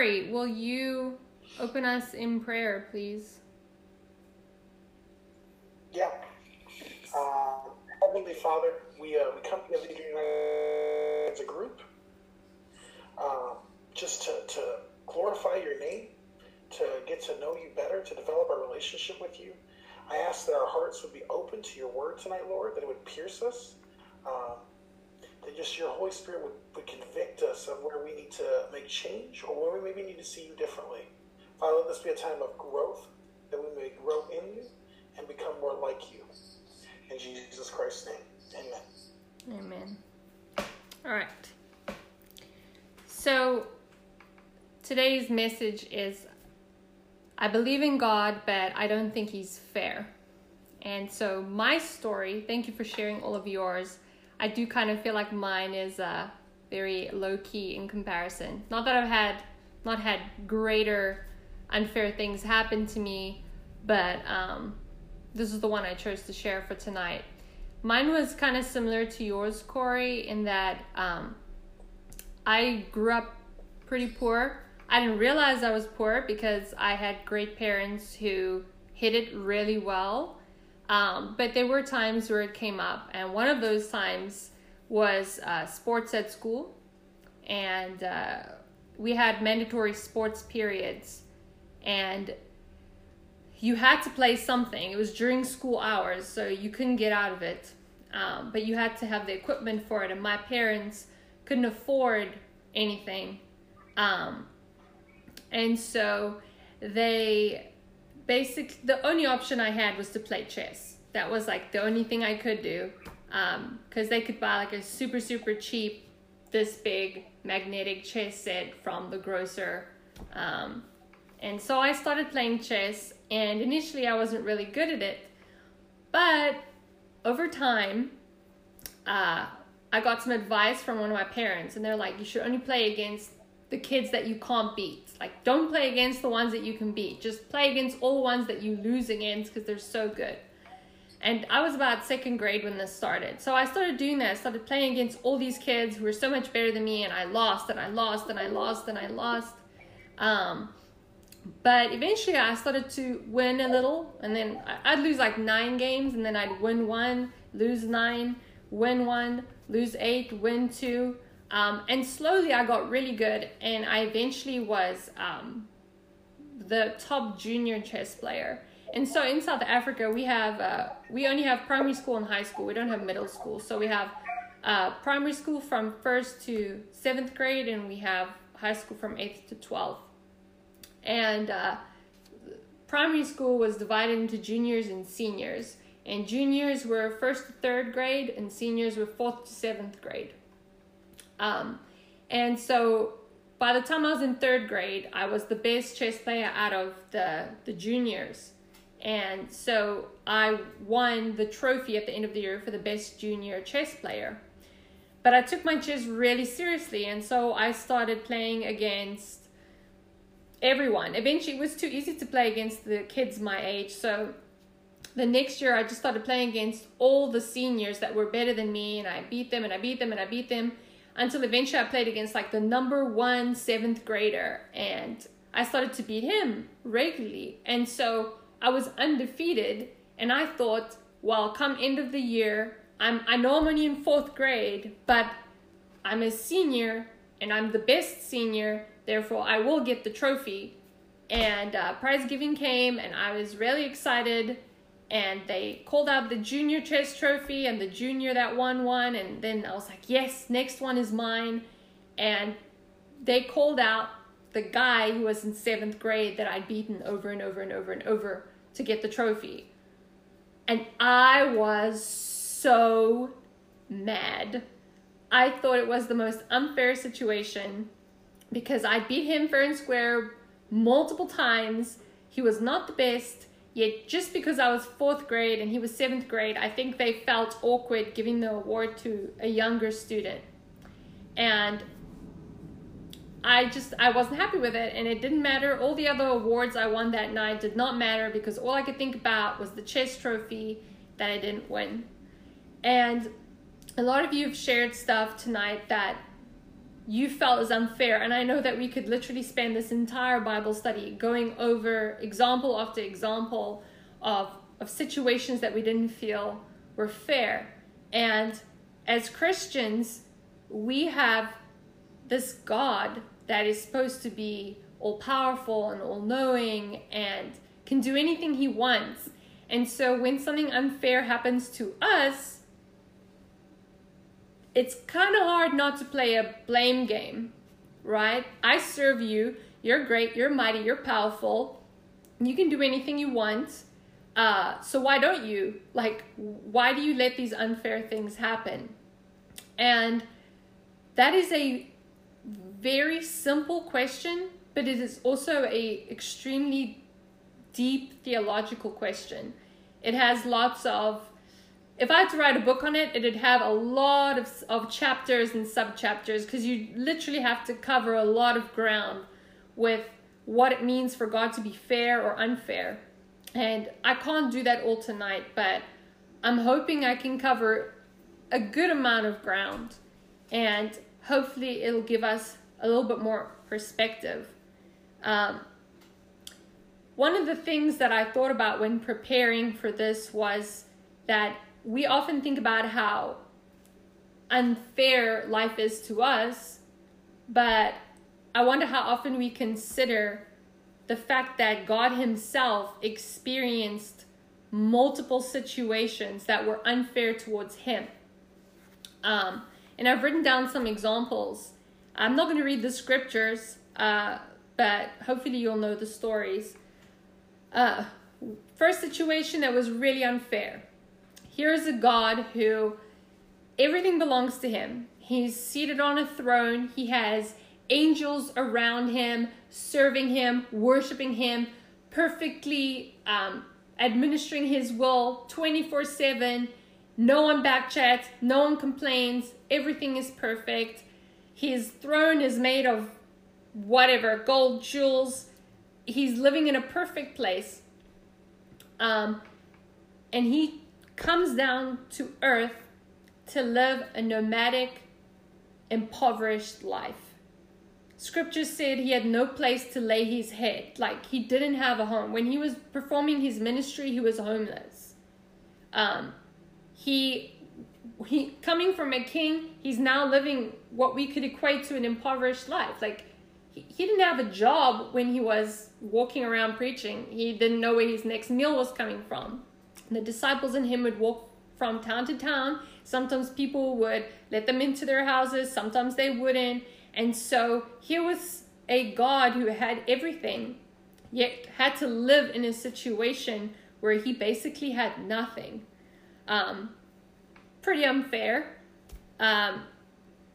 Will you open us in prayer, please? Yeah. Uh, Heavenly Father, we, uh, we come together as a group um, just to, to glorify your name, to get to know you better, to develop our relationship with you. I ask that our hearts would be open to your word tonight, Lord, that it would pierce us, um, that just your Holy Spirit would, would convict us of where we need to make change or where we maybe need to see you differently. Father, let this be a time of growth, that we may grow in you and become more like you. In Jesus Christ's name, amen. Amen. All right. So today's message is I believe in God, but I don't think He's fair. And so my story, thank you for sharing all of yours. I do kind of feel like mine is uh, very low key in comparison. Not that I've had not had greater unfair things happen to me, but um, this is the one I chose to share for tonight. Mine was kind of similar to yours, Corey, in that um, I grew up pretty poor. I didn't realize I was poor because I had great parents who hid it really well. Um, but there were times where it came up, and one of those times was uh, sports at school, and uh, we had mandatory sports periods, and you had to play something. It was during school hours, so you couldn't get out of it. Um, but you had to have the equipment for it, and my parents couldn't afford anything. Um, and so they basically, the only option I had was to play chess. That was like the only thing I could do because um, they could buy like a super, super cheap, this big magnetic chess set from the grocer. Um, and so I started playing chess, and initially I wasn't really good at it. But over time, uh, I got some advice from one of my parents, and they're like, you should only play against the kids that you can't beat. Like, don't play against the ones that you can beat. Just play against all the ones that you lose against because they're so good. And I was about second grade when this started. So I started doing that. I started playing against all these kids who were so much better than me, and I lost, and I lost, and I lost, and I lost. Um, but eventually I started to win a little, and then I'd lose like nine games, and then I'd win one, lose nine, win one, lose eight, win two. Um, and slowly I got really good, and I eventually was um, the top junior chess player. And so in South Africa, we have uh, we only have primary school and high school. We don't have middle school. So we have uh, primary school from first to seventh grade, and we have high school from eighth to twelfth. And uh, primary school was divided into juniors and seniors and juniors were first to third grade, and seniors were fourth to seventh grade. Um, and so by the time I was in third grade, I was the best chess player out of the, the juniors. And so I won the trophy at the end of the year for the best junior chess player. But I took my chess really seriously, and so I started playing against everyone. Eventually, it was too easy to play against the kids my age, so the next year I just started playing against all the seniors that were better than me and I beat them and I beat them and I beat them until eventually I played against like the number one seventh grader and I started to beat him regularly. And so I was undefeated and I thought, well, come end of the year, I'm I know I'm only in fourth grade, but I'm a senior and I'm the best senior, therefore I will get the trophy. And uh, prize giving came and I was really excited and they called out the junior chess trophy and the junior that won one and then i was like yes next one is mine. And they called out the guy who was in seventh grade that i'd beaten over and over and over and over to get the trophy. And i was so mad. I thought it was the most unfair situation because i beat him fair and square multiple times. He was not the best Yet, just because I was fourth grade and he was seventh grade, I think they felt awkward giving the award to a younger student. And I just I wasn't happy with it and it didn't matter all the other awards I won that night did not matter because all I could think about was the chess trophy that I didn't win. And a lot of you have shared stuff tonight that you felt is unfair. And I know that we could literally spend this entire Bible study going over example after example of, of situations that we didn't feel were fair. And as Christians, we have this God that is supposed to be all powerful and all knowing and can do anything he wants. And so when something unfair happens to us, it's kind of hard not to play a blame game, right? I serve you. You're great. You're mighty. You're powerful. You can do anything you want. Uh, so why don't you? Like, why do you let these unfair things happen? And that is a very simple question, but it is also a extremely deep theological question. It has lots of if I had to write a book on it, it'd have a lot of, of chapters and sub chapters because you literally have to cover a lot of ground with what it means for God to be fair or unfair. And I can't do that all tonight, but I'm hoping I can cover a good amount of ground and hopefully it'll give us a little bit more perspective. Um, one of the things that I thought about when preparing for this was that we often think about how unfair life is to us, but I wonder how often we consider the fact that God Himself experienced multiple situations that were unfair towards Him. Um, and I've written down some examples. I'm not going to read the scriptures, uh, but hopefully you'll know the stories. Uh, first situation that was really unfair here is a God who everything belongs to him. He's seated on a throne. He has angels around him, serving him, worshiping him, perfectly um, administering his will 24 7. No one backchats, no one complains. Everything is perfect. His throne is made of whatever, gold, jewels. He's living in a perfect place. Um, and he comes down to earth to live a nomadic, impoverished life. Scripture said he had no place to lay his head, like he didn't have a home. When he was performing his ministry, he was homeless. Um, he he coming from a king, he's now living what we could equate to an impoverished life. Like he, he didn't have a job when he was walking around preaching. He didn't know where his next meal was coming from. The disciples and him would walk from town to town. Sometimes people would let them into their houses, sometimes they wouldn't. And so here was a God who had everything, yet had to live in a situation where he basically had nothing. Um, pretty unfair. Um,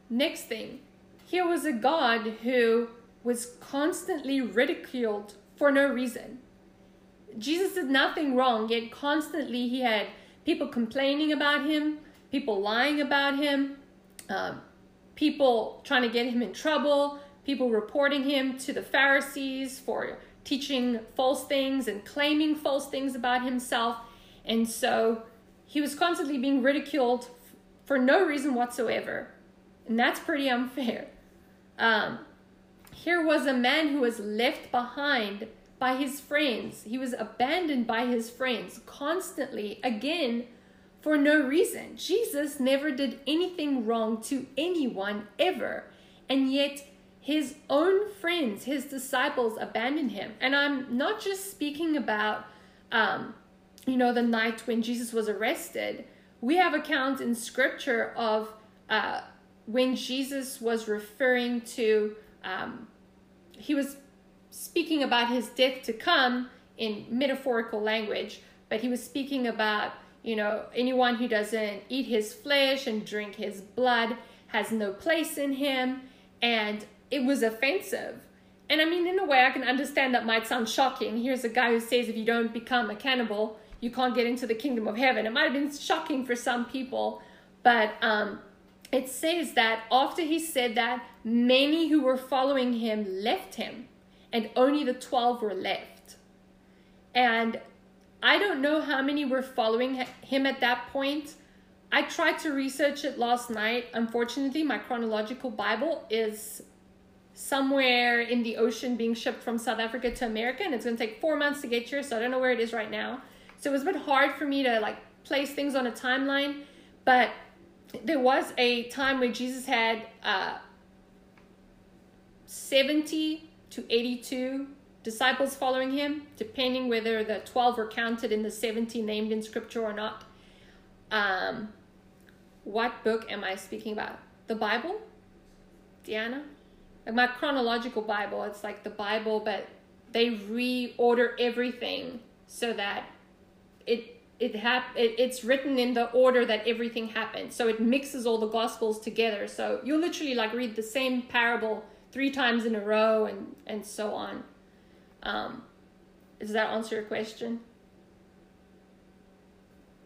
next thing, here was a God who was constantly ridiculed for no reason. Jesus did nothing wrong, yet constantly he had people complaining about him, people lying about him, um, people trying to get him in trouble, people reporting him to the Pharisees for teaching false things and claiming false things about himself. And so he was constantly being ridiculed for no reason whatsoever. And that's pretty unfair. Um, here was a man who was left behind by his friends. He was abandoned by his friends constantly, again, for no reason. Jesus never did anything wrong to anyone ever. And yet, his own friends, his disciples, abandoned him. And I'm not just speaking about, um, you know, the night when Jesus was arrested. We have accounts in scripture of uh, when Jesus was referring to, um, he was speaking about his death to come in metaphorical language, but he was speaking about, you know, anyone who doesn't eat his flesh and drink his blood has no place in him. And it was offensive. And I mean, in a way, I can understand that might sound shocking. Here's a guy who says if you don't become a cannibal, you can't get into the kingdom of heaven. It might have been shocking for some people, but um, it says that after he said that, many who were following him left him and only the 12 were left. And I don't know how many were following him at that point, I tried to research it last night. Unfortunately, my chronological Bible is somewhere in the ocean being shipped from South Africa to America, and it's going to take four months to get here, so I don't know where it is right now. So it was a bit hard for me to like place things on a timeline, but there was a time where Jesus had uh, 70 to 82 disciples following him, depending whether the 12 were counted in the 70 named in scripture or not. Um, what book am I speaking about? The Bible? Deanna? Like my chronological Bible, it's like the Bible, but they reorder everything so that it it hap- it, it's written in the order that everything happened. So it mixes all the gospels together. So you literally like read the same parable three times in a row and and so on. Um, does that answer your question?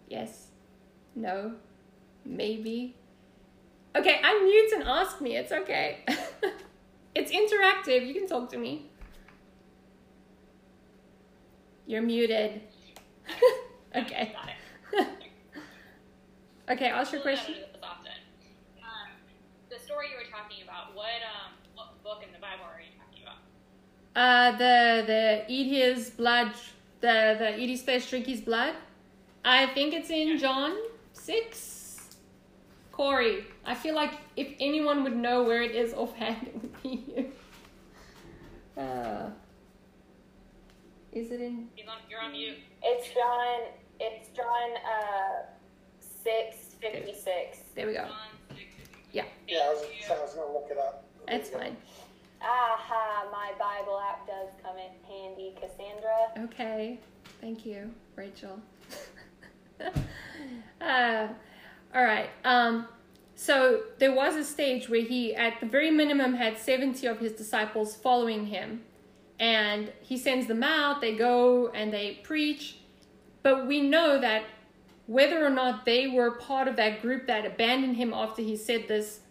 Yes. No. Maybe. Okay, unmute and ask me. It's okay. it's interactive. You can talk to me. You're muted. okay. Got it. Okay, ask your question. Um, the story you were talking about, what um, what book in the Bible are you talking about? Uh, the the eat his blood, the the eat his flesh, drink his blood. I think it's in John six. Corey, I feel like if anyone would know where it is offhand, it would be you. Uh, is it in? You're on, you're on mute. It's John. It's John uh, six fifty six. There we go. John. Yeah. Yeah, I was, I was gonna look it up. It's fine. Aha! My Bible app does come in handy, Cassandra. Okay. Thank you, Rachel. uh, all right. Um, so there was a stage where he, at the very minimum, had 70 of his disciples following him. And he sends them out, they go and they preach. But we know that whether or not they were part of that group that abandoned him after he said this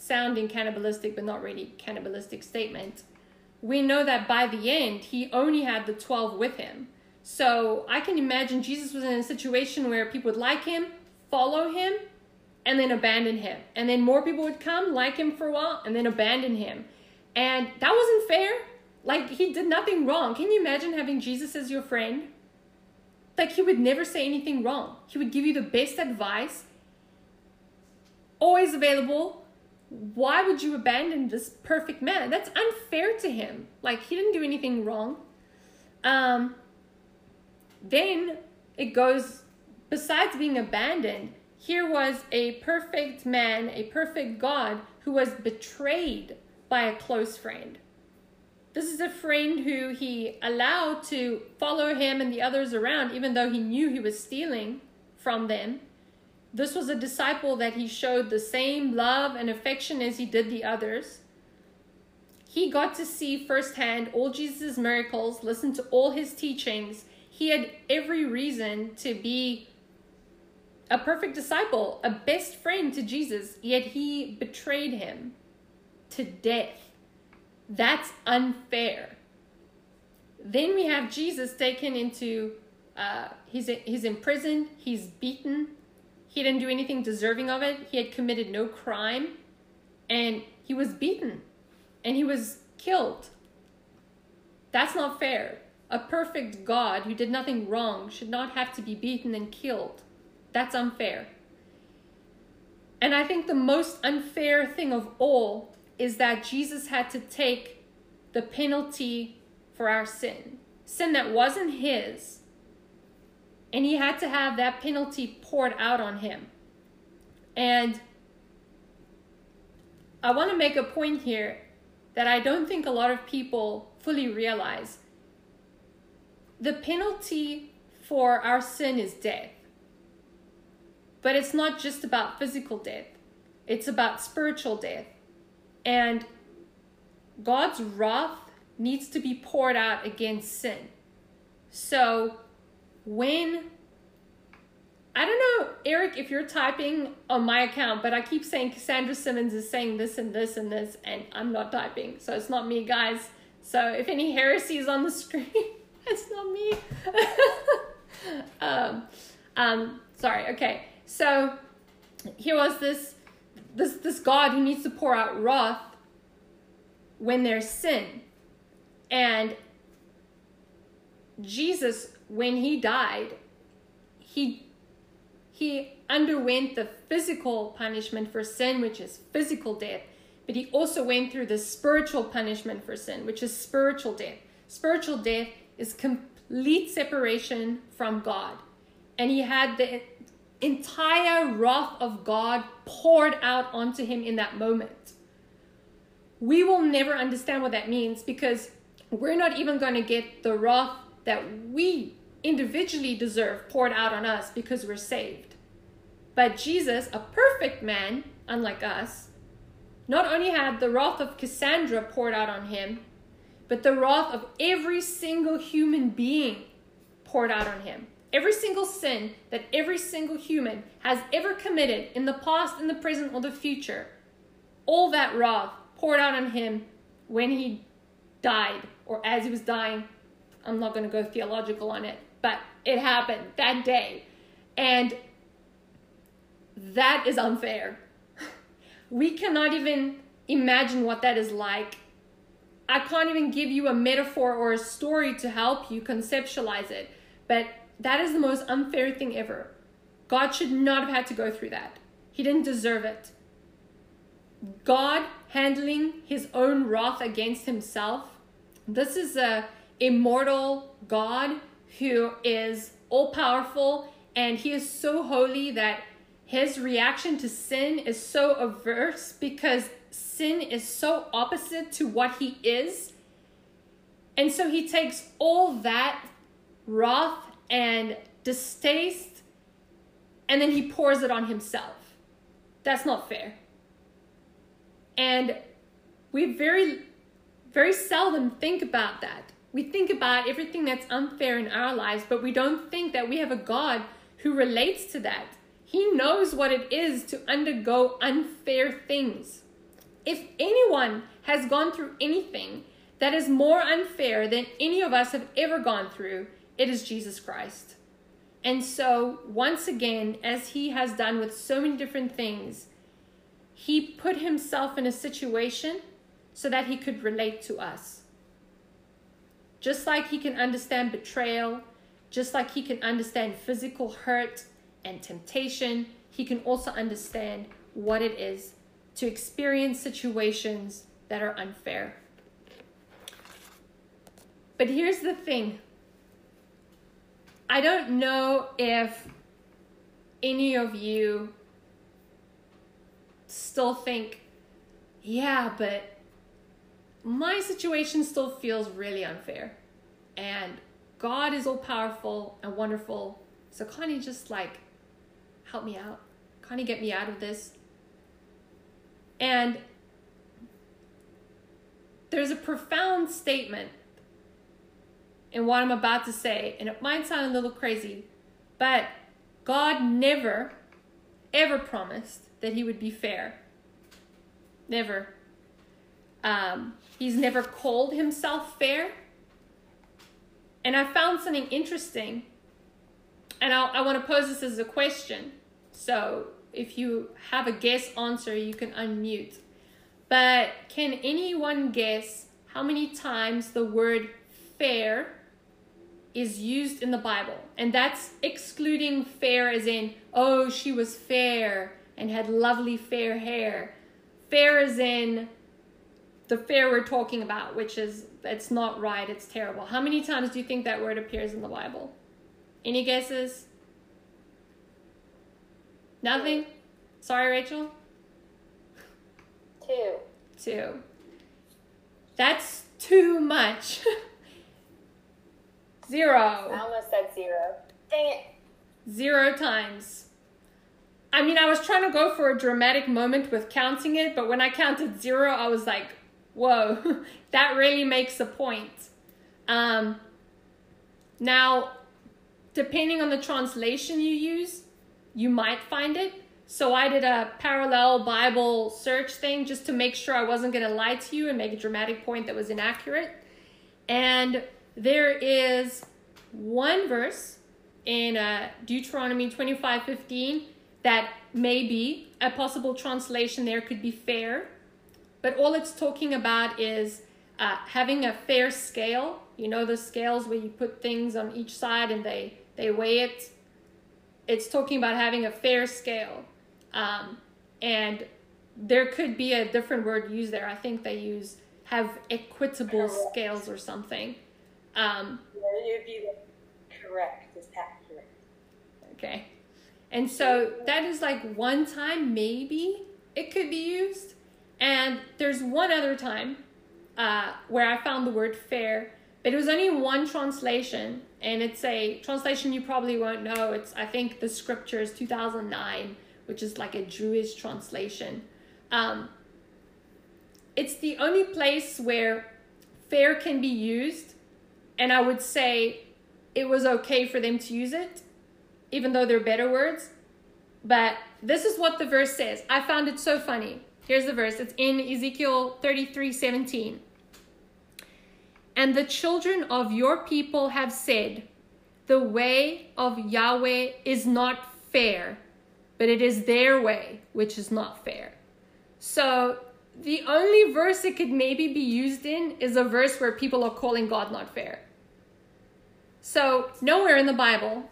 sounding cannibalistic but not really cannibalistic statement, we know that by the end he only had the 12 with him. So I can imagine Jesus was in a situation where people would like him, follow him, and then abandon him. And then more people would come, like him for a while, and then abandon him. And that wasn't fair. Like, he did nothing wrong. Can you imagine having Jesus as your friend? Like, he would never say anything wrong. He would give you the best advice, always available. Why would you abandon this perfect man? That's unfair to him. Like, he didn't do anything wrong. Um, then it goes, besides being abandoned, here was a perfect man, a perfect God who was betrayed by a close friend. This is a friend who he allowed to follow him and the others around, even though he knew he was stealing from them. This was a disciple that he showed the same love and affection as he did the others. He got to see firsthand all Jesus' miracles, listen to all his teachings. He had every reason to be a perfect disciple, a best friend to Jesus, yet he betrayed him to death. That's unfair. Then we have Jesus taken into, uh, he's, he's imprisoned, he's beaten, he didn't do anything deserving of it, he had committed no crime, and he was beaten, and he was killed. That's not fair. A perfect God who did nothing wrong should not have to be beaten and killed. That's unfair. And I think the most unfair thing of all is that Jesus had to take the penalty for our sin. Sin that wasn't his. And he had to have that penalty poured out on him. And I want to make a point here that I don't think a lot of people fully realize. The penalty for our sin is death. But it's not just about physical death, it's about spiritual death. And God's wrath needs to be poured out against sin. So when I don't know, Eric, if you're typing on my account, but I keep saying Cassandra Simmons is saying this and this and this, and I'm not typing. So it's not me, guys. So if any heresy is on the screen, it's not me. um, um, sorry, okay. So here was this this this God who needs to pour out wrath when there's sin. And Jesus, when he died, he he underwent the physical punishment for sin, which is physical death, but he also went through the spiritual punishment for sin, which is spiritual death. Spiritual death is complete separation from God. And he had the entire wrath of God poured out onto him in that moment. We will never understand what that means because we're not even going to get the wrath that we individually deserve poured out on us because we're saved. But Jesus, a perfect man, unlike us, not only had the wrath of Cassandra poured out on him, but the wrath of every single human being poured out on him. Every single sin that every single human has ever committed in the past, in the present, or the future, all that wrath poured out on him when he died or as he was dying. I'm not going to go theological on it, but it happened that day. And that is unfair. We cannot even imagine what that is like. I can't even give you a metaphor or a story to help you conceptualize it. But that is the most unfair thing ever. God should not have had to go through that. He didn't deserve it. God handling his own wrath against himself. This is a immortal God who is all powerful and he is so holy that his reaction to sin is so averse because sin is so opposite to what he is. And so he takes all that wrath and distaste and then he pours it on himself. That's not fair. And we very, very seldom think about that. We think about everything that's unfair in our lives, but we don't think that we have a God who relates to that he knows what it is to undergo unfair things. If anyone has gone through anything that is more unfair than any of us have ever gone through, it is Jesus Christ. And so, once again, as he has done with so many different things, he put himself in a situation so that he could relate to us. Just like he can understand betrayal, just like he can understand physical hurt and temptation, he can also understand what it is to experience situations that are unfair. But here's the thing I don't know if any of you still think, yeah, but my situation still feels really unfair. And God is all powerful and wonderful. So can't just like help me out? Can't get me out of this? And there's a profound statement in what I'm about to say, and it might sound a little crazy, but God never, ever promised that He would be fair. Never. Um, he's never called Himself fair. And I found something interesting, and I, I want to pose this as a question. So if you have a guess answer, you can unmute. But can anyone guess how many times the word fair is used in the Bible? And that's excluding fair as in, oh, she was fair and had lovely fair hair. Fair as in the fair we're talking about, which is, it's not right, it's terrible. How many times do you think that word appears in the Bible? Any guesses? Nothing? Sorry, Rachel? Two. Two. That's too much. zero. I almost said zero. Dang it. Zero times. I mean, I was trying to go for a dramatic moment with counting it, but when I counted zero, I was like, whoa, that really makes a point. Um, now, depending on the translation you use, you might find it. So I did a parallel Bible search thing just to make sure I wasn't going to lie to you and make a dramatic point that was inaccurate. And there is one verse in uh, Deuteronomy 25 15 that maybe a possible translation there could be fair, but all it's talking about is uh, having a fair scale. You know, the scales where you put things on each side and they, they weigh it. It's talking about having a fair scale. Um, and there could be a different word used there. I think they use have equitable Correct. scales or something. Um, Yeah, be correct. Is accurate. Okay. And so that is like one time maybe it could be used. And there's one other time uh, where I found the word fair, but it was only one translation. And it's a translation you probably won't know. It's, I think, the scriptures 2009, which is like a Jewish translation. Um, it's the only place where fair can be used. And I would say it was okay for them to use it even though they're better words. But this is what the verse says. I found it so funny. Here's the verse. It's in Ezekiel 33 17. And the children of your people have said, The way of Yahweh is not fair, but it is their way, which is not fair. So the only verse it could maybe be used in is a verse where people are calling God not fair. So, nowhere in the Bible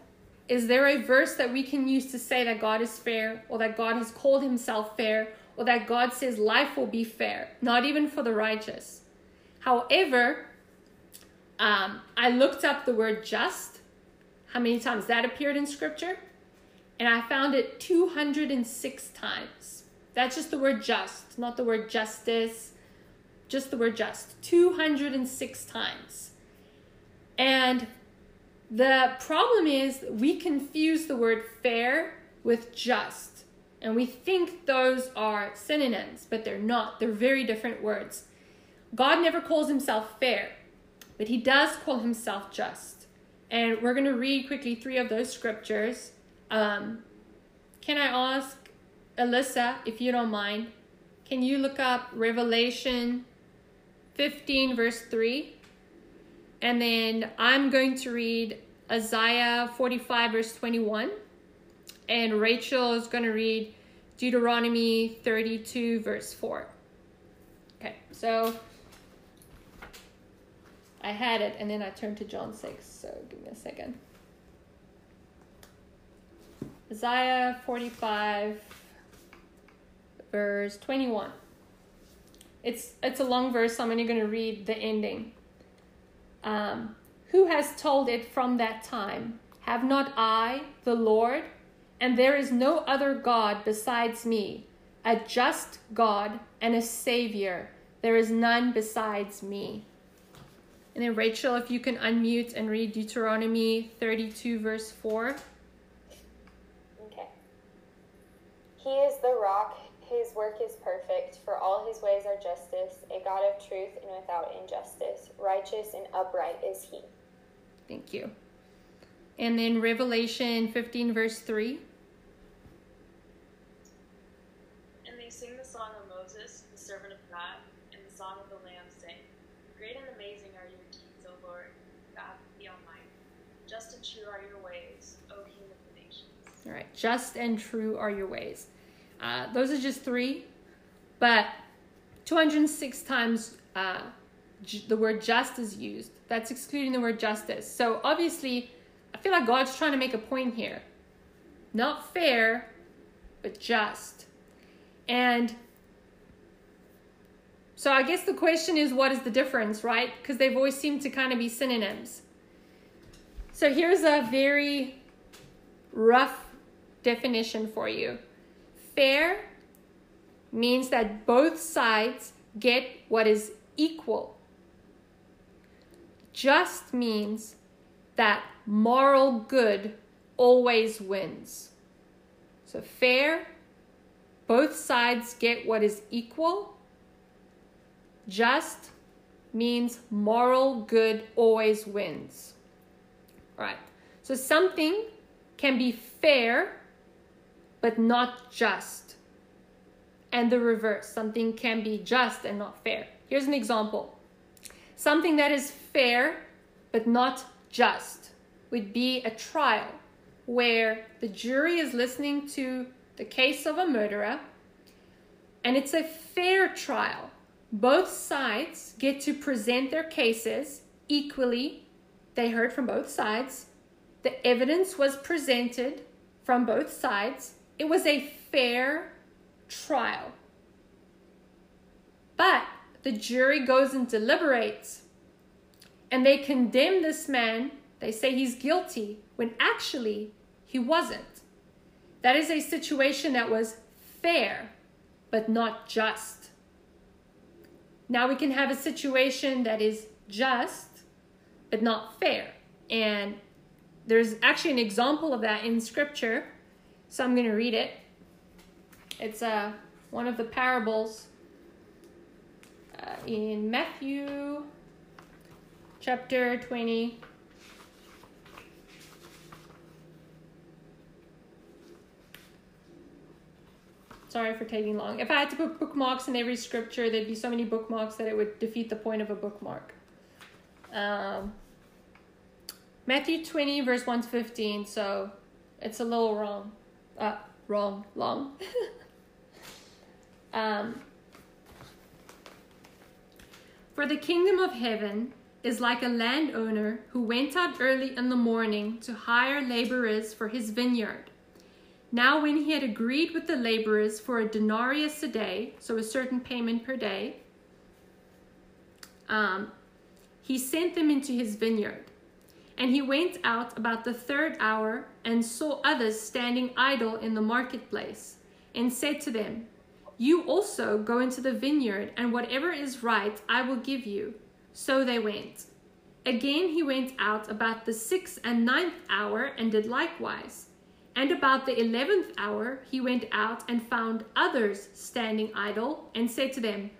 is there a verse that we can use to say that God is fair or that God has called himself fair or that God says life will be fair, not even for the righteous. However, um, I looked up the word just, how many times that appeared in scripture, and I found it 206 times. That's just the word just, not the word justice, just the word just. 206 times. And the problem is we confuse the word fair with just. And we think those are synonyms, but they're not. They're very different words. God never calls himself fair, but he does call himself just. And we're going to read quickly three of those scriptures. Um, can I ask Alyssa, if you don't mind, can you look up Revelation 15, verse 3? And then I'm going to read Isaiah 45, verse 21. And Rachel is going to read Deuteronomy 32, verse 4. Okay, so I had it and then I turned to John 6. So give me a second. Isaiah 45, verse 21. It's, it's a long verse, so I'm only going to read the ending. Um, who has told it from that time? Have not I, the Lord? And there is no other God besides me, a just God and a Savior. There is none besides me. And then, Rachel, if you can unmute and read Deuteronomy 32, verse 4. Okay. He is the rock. His work is perfect, for all his ways are justice, a God of truth and without injustice. Righteous and upright is he. Thank you. And then Revelation 15, verse 3. And they sing the song of Moses, the servant of God, and the song of the Lamb, saying, Great and amazing are your deeds, O Lord, God the Almighty. Just and true are your ways, O King of the nations. All right, just and true are your ways. Uh, those are just three, but 206 times uh, j- the word just is used. That's excluding the word justice. So obviously, I feel like God's trying to make a point here. Not fair, but just. And so I guess the question is what is the difference, right? Because they've always seemed to kind of be synonyms. So here's a very rough definition for you. Fair means that both sides get what is equal. Just means that moral good always wins. So fair, both sides get what is equal. Just means moral good always wins. All right. So something can be fair but not just. And the reverse, something can be just and not fair. Here's an example. Something that is fair but not just would be a trial where the jury is listening to the case of a murderer, and it's a fair trial. Both sides get to present their cases equally. They heard from both sides. The evidence was presented from both sides. It was a fair trial. But the jury goes and deliberates and they condemn this man. They say he's guilty when actually he wasn't. That is a situation that was fair, but not just. Now we can have a situation that is just, but not fair. And there's actually an example of that in scripture. So I'm going to read it. It's uh, one of the parables uh, in Matthew chapter 20. Sorry for taking long. If I had to put bookmarks in every scripture, there'd be so many bookmarks that it would defeat the point of a bookmark. Um, Matthew 20, verse 1 to 15, so it's a little wrong. Uh, wrong, long. um, For the kingdom of heaven is like a landowner who went out early in the morning to hire laborers for his vineyard. Now, when he had agreed with the laborers for a denarius a day, so a certain payment per day, um, he sent them into his vineyard. And he went out about the third hour and saw others standing idle in the marketplace, and said to them, You also go into the vineyard, and whatever is right I will give you. So they went. Again he went out about the sixth and ninth hour and did likewise. And about the eleventh hour he went out and found others standing idle, and said to them,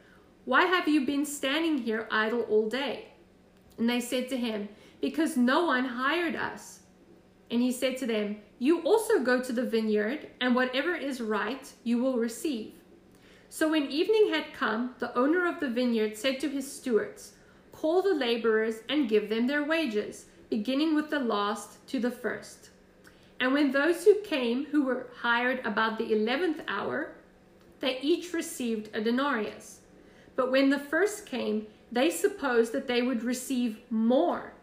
Why have you been standing here idle all day? And they said to him, Because no one hired us. And he said to them, You also go to the vineyard, and whatever is right you will receive. So when evening had come, the owner of the vineyard said to his stewards, Call the laborers and give them their wages, beginning with the last to the first. And when those who came, who were hired about the eleventh hour, they each received a denarius. But when the first came, they supposed that they would receive more,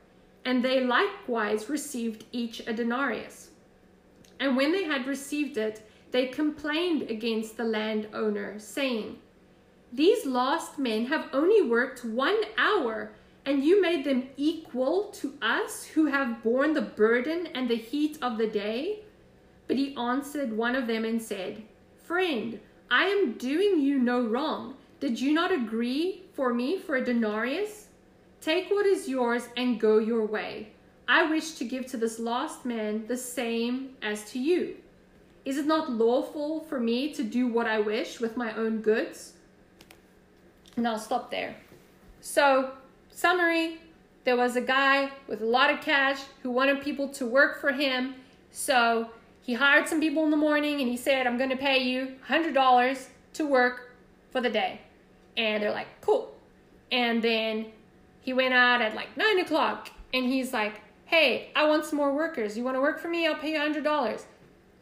and they likewise received each a denarius. And when they had received it, they complained against the landowner, saying, These lost men have only worked one hour, and you made them equal to us who have borne the burden and the heat of the day? But he answered one of them and said, Friend, I am doing you no wrong. Did you not agree for me for a denarius? Take what is yours and go your way. I wish to give to this lost man the same as to you. Is it not lawful for me to do what I wish with my own goods? And I'll stop there. So, summary there was a guy with a lot of cash who wanted people to work for him. So, he hired some people in the morning and he said, I'm going to pay you $100 to work for the day. And they're like, cool. And then he went out at like 9 o'clock and he's like, hey, I want some more workers. You want to work for me? I'll pay you $100.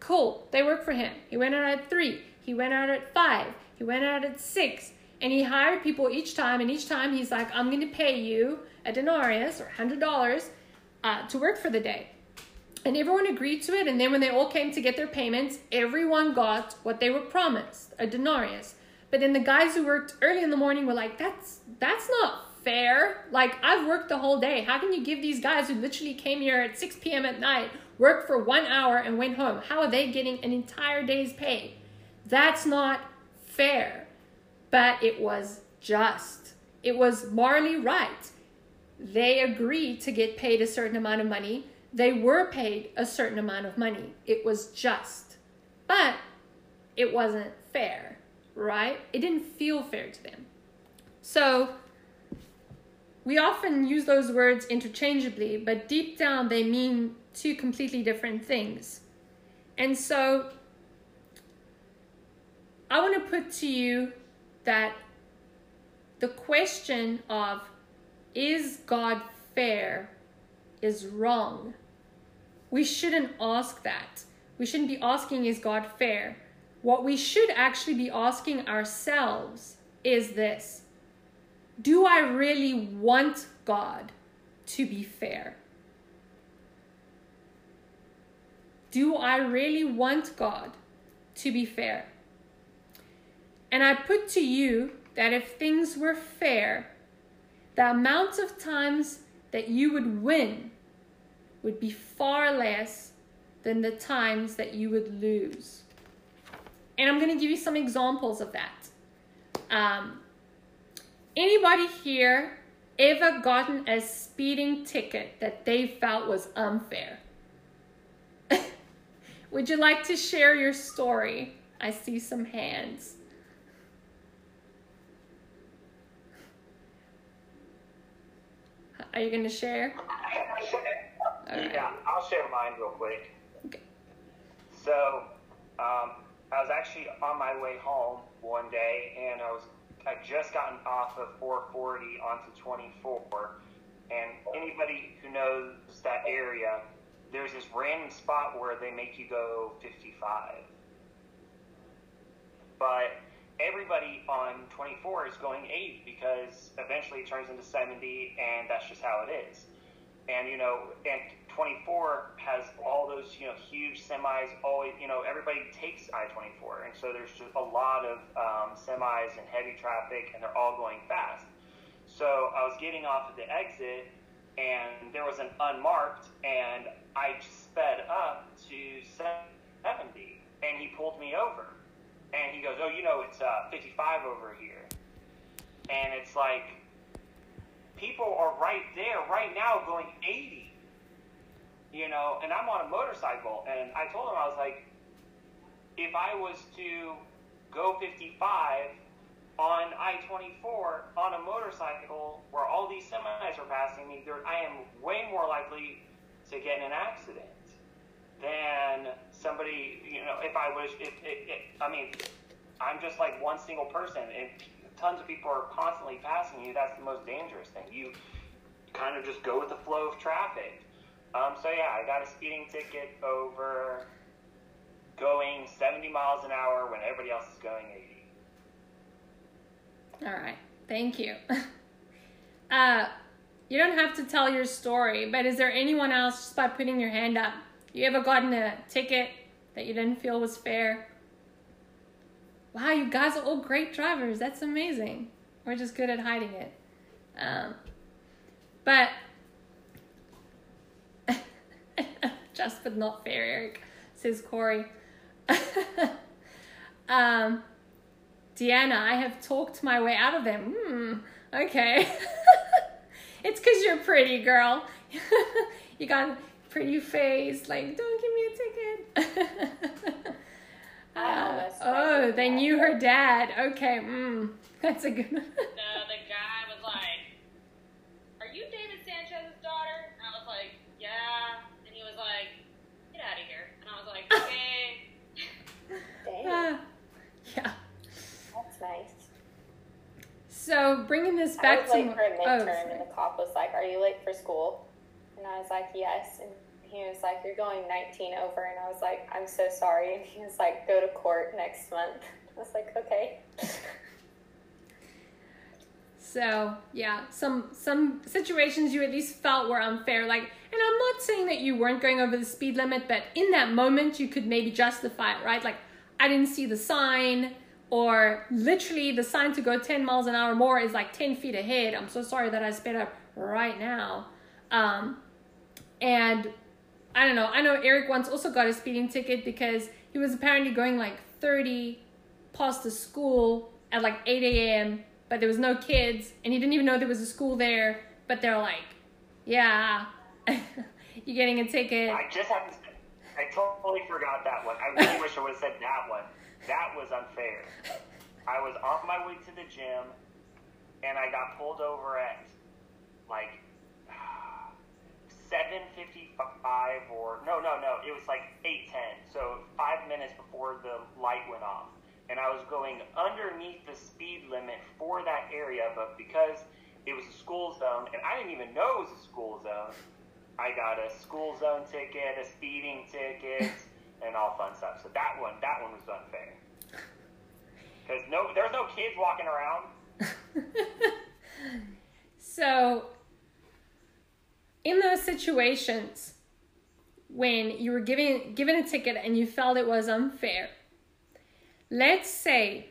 Cool. They work for him. He went out at 3. He went out at 5. He went out at 6. And he hired people each time. And each time he's like, I'm going to pay you a denarius or $100 uh, to work for the day. And everyone agreed to it. And then when they all came to get their payments, everyone got what they were promised a denarius. But then the guys who worked early in the morning were like, that's that's not fair. Like I've worked the whole day. How can you give these guys who literally came here at 6 p.m. at night, worked for one hour and went home? How are they getting an entire day's pay? That's not fair. But it was just. It was morally right. They agreed to get paid a certain amount of money. They were paid a certain amount of money. It was just. But it wasn't fair, right? It didn't feel fair to them. So we often use those words interchangeably, but deep down they mean two completely different things. And so I want to put to you that the question of is God fair is wrong. We shouldn't ask that. We shouldn't be asking is God fair. what we should actually be asking ourselves is this Do I really want God to be fair? Do I really want God to be fair? And I put to you that if things were fair, the amount of times that you would win would be far less than the times that you would lose. And I'm going to give you some examples of that. Um, anybody here ever gotten a speeding ticket that they felt was unfair? Would you like to share your story? I see some hands. Are you going to share? Right. Yeah, I'll share mine real quick. Okay. So, um, I was actually on my way home one day, and I was I just gotten off of 440 onto 24, and anybody who knows that area, there's this random spot where they make you go 55. But everybody on 24 is going 80 because eventually it turns into 70, and that's just how it is. And you know, and 24 has all those you know huge semis. Always, you know, everybody takes I-24, and so there's just a lot of um, semis and heavy traffic, and they're all going fast. So I was getting off at the exit, and there was an unmarked, and I sped up to 70, and he pulled me over, and he goes, "Oh, you know, it's uh, 55 over here," and it's like people are right there right now going 80 you know and i'm on a motorcycle and i told him i was like if i was to go 55 on i-24 on a motorcycle where all these semis are passing me i am way more likely to get in an accident than somebody you know if i was if, if, if i mean i'm just like one single person and tons of people are constantly passing you, that's the most dangerous thing. You kind of just go with the flow of traffic. Um, so yeah, I got a speeding ticket over going 70 miles an hour when everybody else is going 80. All right, thank you. Uh, you don't have to tell your story, but is there anyone else just by putting your hand up? You ever gotten a ticket that you didn't feel was fair? wow, you guys are all great drivers. That's amazing. We're just good at hiding it. Um, but just but not fair, Eric, says Corey. um, Deanna, I have talked my way out of them. Hmm, okay. it's because you're pretty, girl. you got a pretty face. Like, don't give me a ticket. Uh, oh, they knew her dad. Okay, mm, that's a good one. no, the guy was like, Are you David Sanchez's daughter? And I was like, Yeah. And he was like, Get out of here. And I was like, Okay. Damn. Uh, yeah. That's nice. So, bringing this back I was to. late for a oh, midterm, sorry. and the cop was like, Are you late for school? And I was like, Yes. And he was like, You're going 19 over. And I was like, I'm so sorry. And he was like, Go to court next month. I was like, Okay. So yeah, some some situations you at least felt were unfair. Like, and I'm not saying that you weren't going over the speed limit, but in that moment you could maybe justify it, right? Like, I didn't see the sign, or literally the sign to go 10 miles an hour more is like 10 feet ahead. I'm so sorry that I sped up right now. Um, and I don't know. I know Eric once also got a speeding ticket because he was apparently going like 30 past the school at like 8 a.m but there was no kids and he didn't even know there was a school there but they're like yeah you're getting a ticket I just haven't. I totally forgot that one. I really wish I would have said that one. That was unfair. I was on my way to the gym, and I got pulled over at like seven fifty-five, or no, no, no. It was like eight ten. So five minutes before the light went off, and I was going underneath the speed limit for that area, but because it was a school zone, and I didn't even know it was a school zone. I got a school zone ticket, a speeding ticket, and all fun stuff. So that one, that one was unfair. because no, there's no kids walking around. so, in those situations when you were given given a ticket and you felt it was unfair, let's say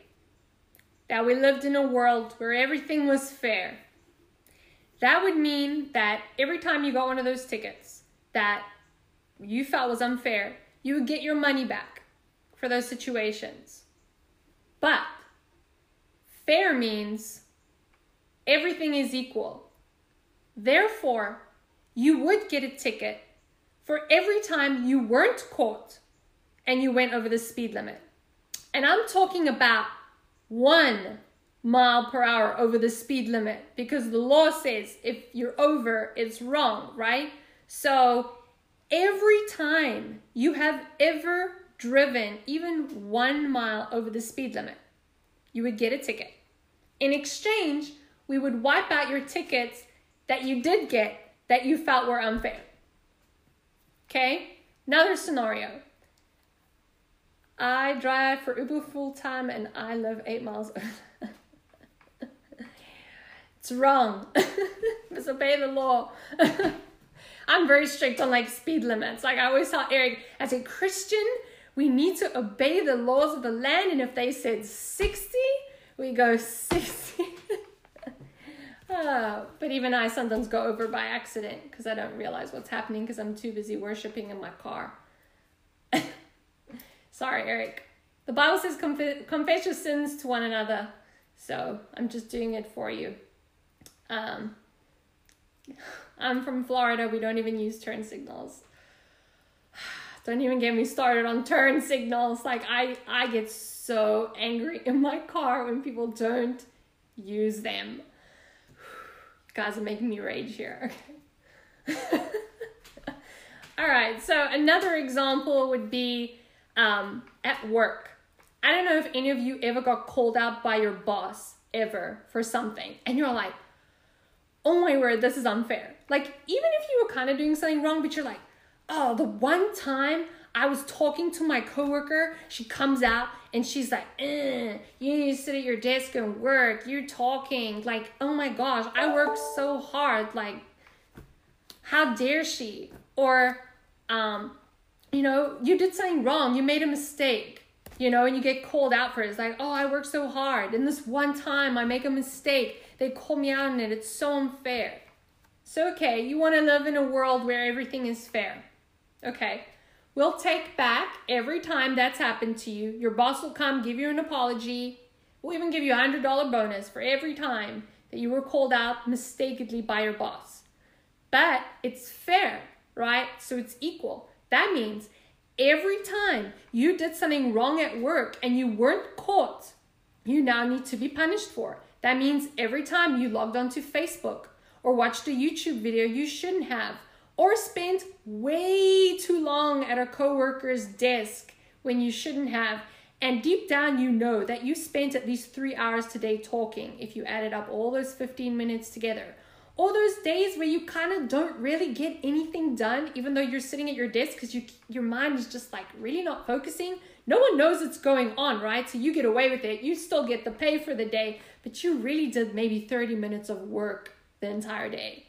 that we lived in a world where everything was fair. That would mean that every time you got one of those tickets that you felt was unfair, you would get your money back for those situations. But fair means everything is equal. Therefore, you would get a ticket for every time you weren't caught and you went over the speed limit. And I'm talking about one mile per hour over the speed limit because the law says if you're over, it's wrong, right? So every time you have ever driven even one mile over the speed limit, you would get a ticket. In exchange, we would wipe out your tickets that you did get that you felt were unfair. Okay? Another scenario. I drive for Uber full time and I live eight miles it's wrong. Disobey the law. I'm very strict on like speed limits. Like I always tell Eric, as a Christian, we need to obey the laws of the land. And if they said 60, we go 60. uh, but even I sometimes go over by accident because I don't realize what's happening because I'm too busy worshiping in my car. Sorry, Eric. The Bible says conf- confess your sins to one another. So I'm just doing it for you. Um, I'm from Florida. We don't even use turn signals. Don't even get me started on turn signals. Like I, I get so angry in my car when people don't use them. Guys are making me rage here. Okay. All right. So another example would be um, at work. I don't know if any of you ever got called out by your boss ever for something, and you're like, oh my word, this is unfair. Like, even if you were kind of doing something wrong, but you're like, oh, the one time I was talking to my coworker, she comes out and she's like, eh, you need to sit at your desk and work. You're talking. Like, oh my gosh, I work so hard. Like, how dare she? Or, um, you know, you did something wrong. You made a mistake you know, and you get called out for it. It's like, oh, I work so hard. And this one time I make a mistake, they call me out on it. It's so unfair. So, okay, you want to live in a world where everything is fair. Okay, we'll take back every time that's happened to you. Your boss will come, give you an apology. We'll even give you a $100 bonus for every time that you were called out mistakenly by your boss. But it's fair, right? So it's equal. That means Every time you did something wrong at work and you weren't caught, you now need to be punished for. That means every time you logged onto Facebook or watched a YouTube video you shouldn't have, or spent way too long at a coworker's desk when you shouldn't have, and deep down you know that you spent at least three hours today talking if you added up all those 15 minutes together all those days where you kind of don't really get anything done even though you're sitting at your desk because you your mind is just like really not focusing no one knows what's going on right? So you get away with it. You still get the pay for the day but you really did maybe 30 minutes of work the entire day.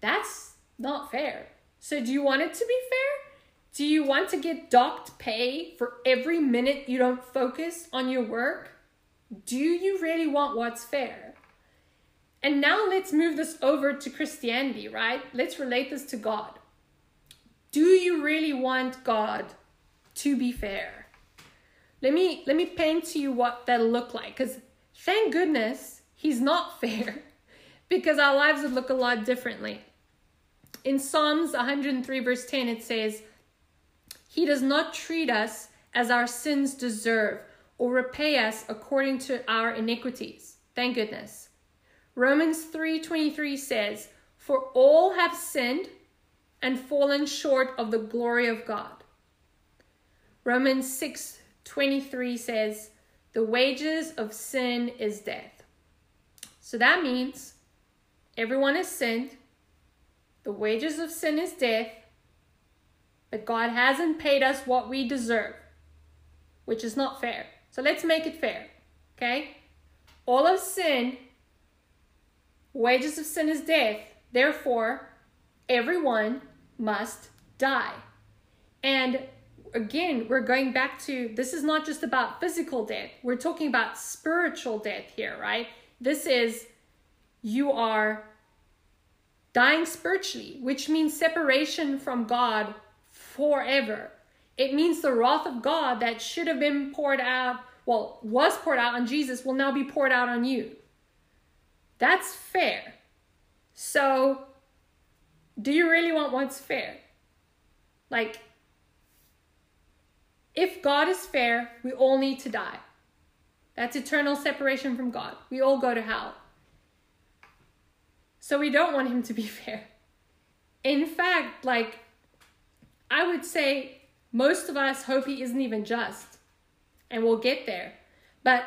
That's not fair. So do you want it to be fair? Do you want to get docked pay for every minute you don't focus on your work? Do you really want what's fair? And now let's move this over to Christianity, right? Let's relate this to God. Do you really want God to be fair? Let me let me paint to you what that'll look like cuz thank goodness he's not fair because our lives would look a lot differently. In Psalms 103 verse 10 it says, "He does not treat us as our sins deserve or repay us according to our iniquities." Thank goodness. Romans 3:23 says, "For all have sinned and fallen short of the glory of God." Romans 6:23 says, "The wages of sin is death." So that means everyone has sinned. The wages of sin is death. But God hasn't paid us what we deserve, which is not fair. So let's make it fair. Okay? All of sin, wages of sin is death. Therefore, everyone must die. And again, we're going back to this is not just about physical death, we're talking about spiritual death here, right? This is you are dying spiritually, which means separation from God forever. It means the wrath of God that should have been poured out, well, was poured out on Jesus, will now be poured out on you. That's fair. So, do you really want what's fair? Like, if God is fair, we all need to die. That's eternal separation from God. We all go to hell. So we don't want him to be fair. In fact, like, I would say most of us hope he isn't even just. And we'll get there. But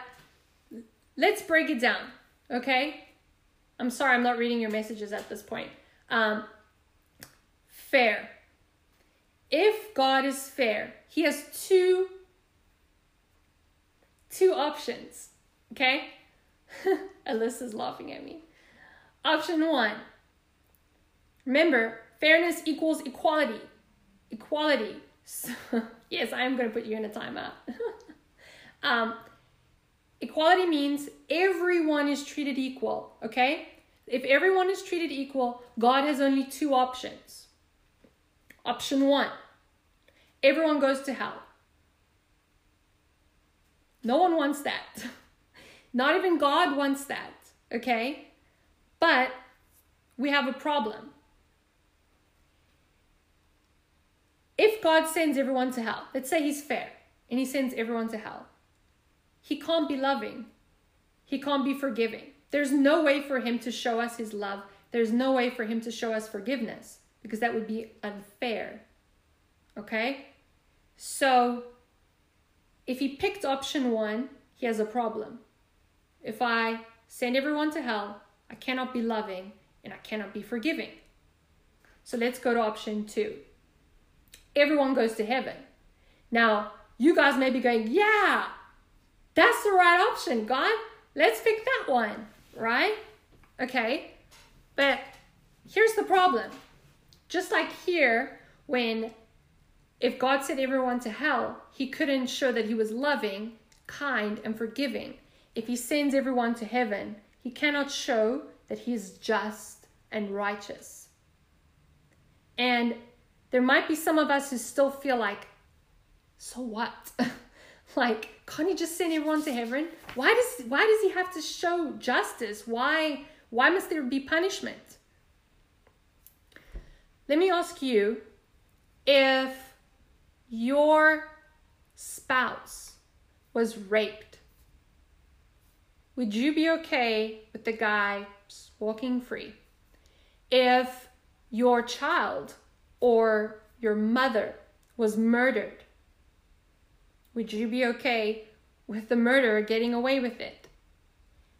let's break it down, okay? I'm sorry, I'm not reading your messages at this point. Um, fair. If God is fair, he has two two options. Okay? Alyssa's laughing at me. Option one. Remember, fairness equals equality. Equality. So, yes, I am going to put you in a timeout. um, equality means everyone is treated equal, okay? If everyone is treated equal, God has only two options. Option one everyone goes to hell. No one wants that. Not even God wants that, okay? But we have a problem. If God sends everyone to hell, let's say He's fair and He sends everyone to hell, He can't be loving, He can't be forgiving. There's no way for Him to show us His love, there's no way for Him to show us forgiveness because that would be unfair. Okay? So if he picked option one, he has a problem. If I send everyone to hell, I cannot be loving and I cannot be forgiving. So let's go to option two. Everyone goes to heaven. Now, you guys may be going, yeah, that's the right option, God. Let's pick that one, right? Okay. But here's the problem. Just like here, when if God sent everyone to hell, he couldn't show that he was loving, kind, and forgiving. If he sends everyone to heaven, he cannot show that he is just and righteous. And there might be some of us who still feel like, so what? like, can't he just send everyone to heaven? Why does why does he have to show justice? Why why must there be punishment? Let me ask you if your spouse was raped, would you be okay with the guy walking free? If your child or your mother was murdered, would you be okay with the murderer getting away with it?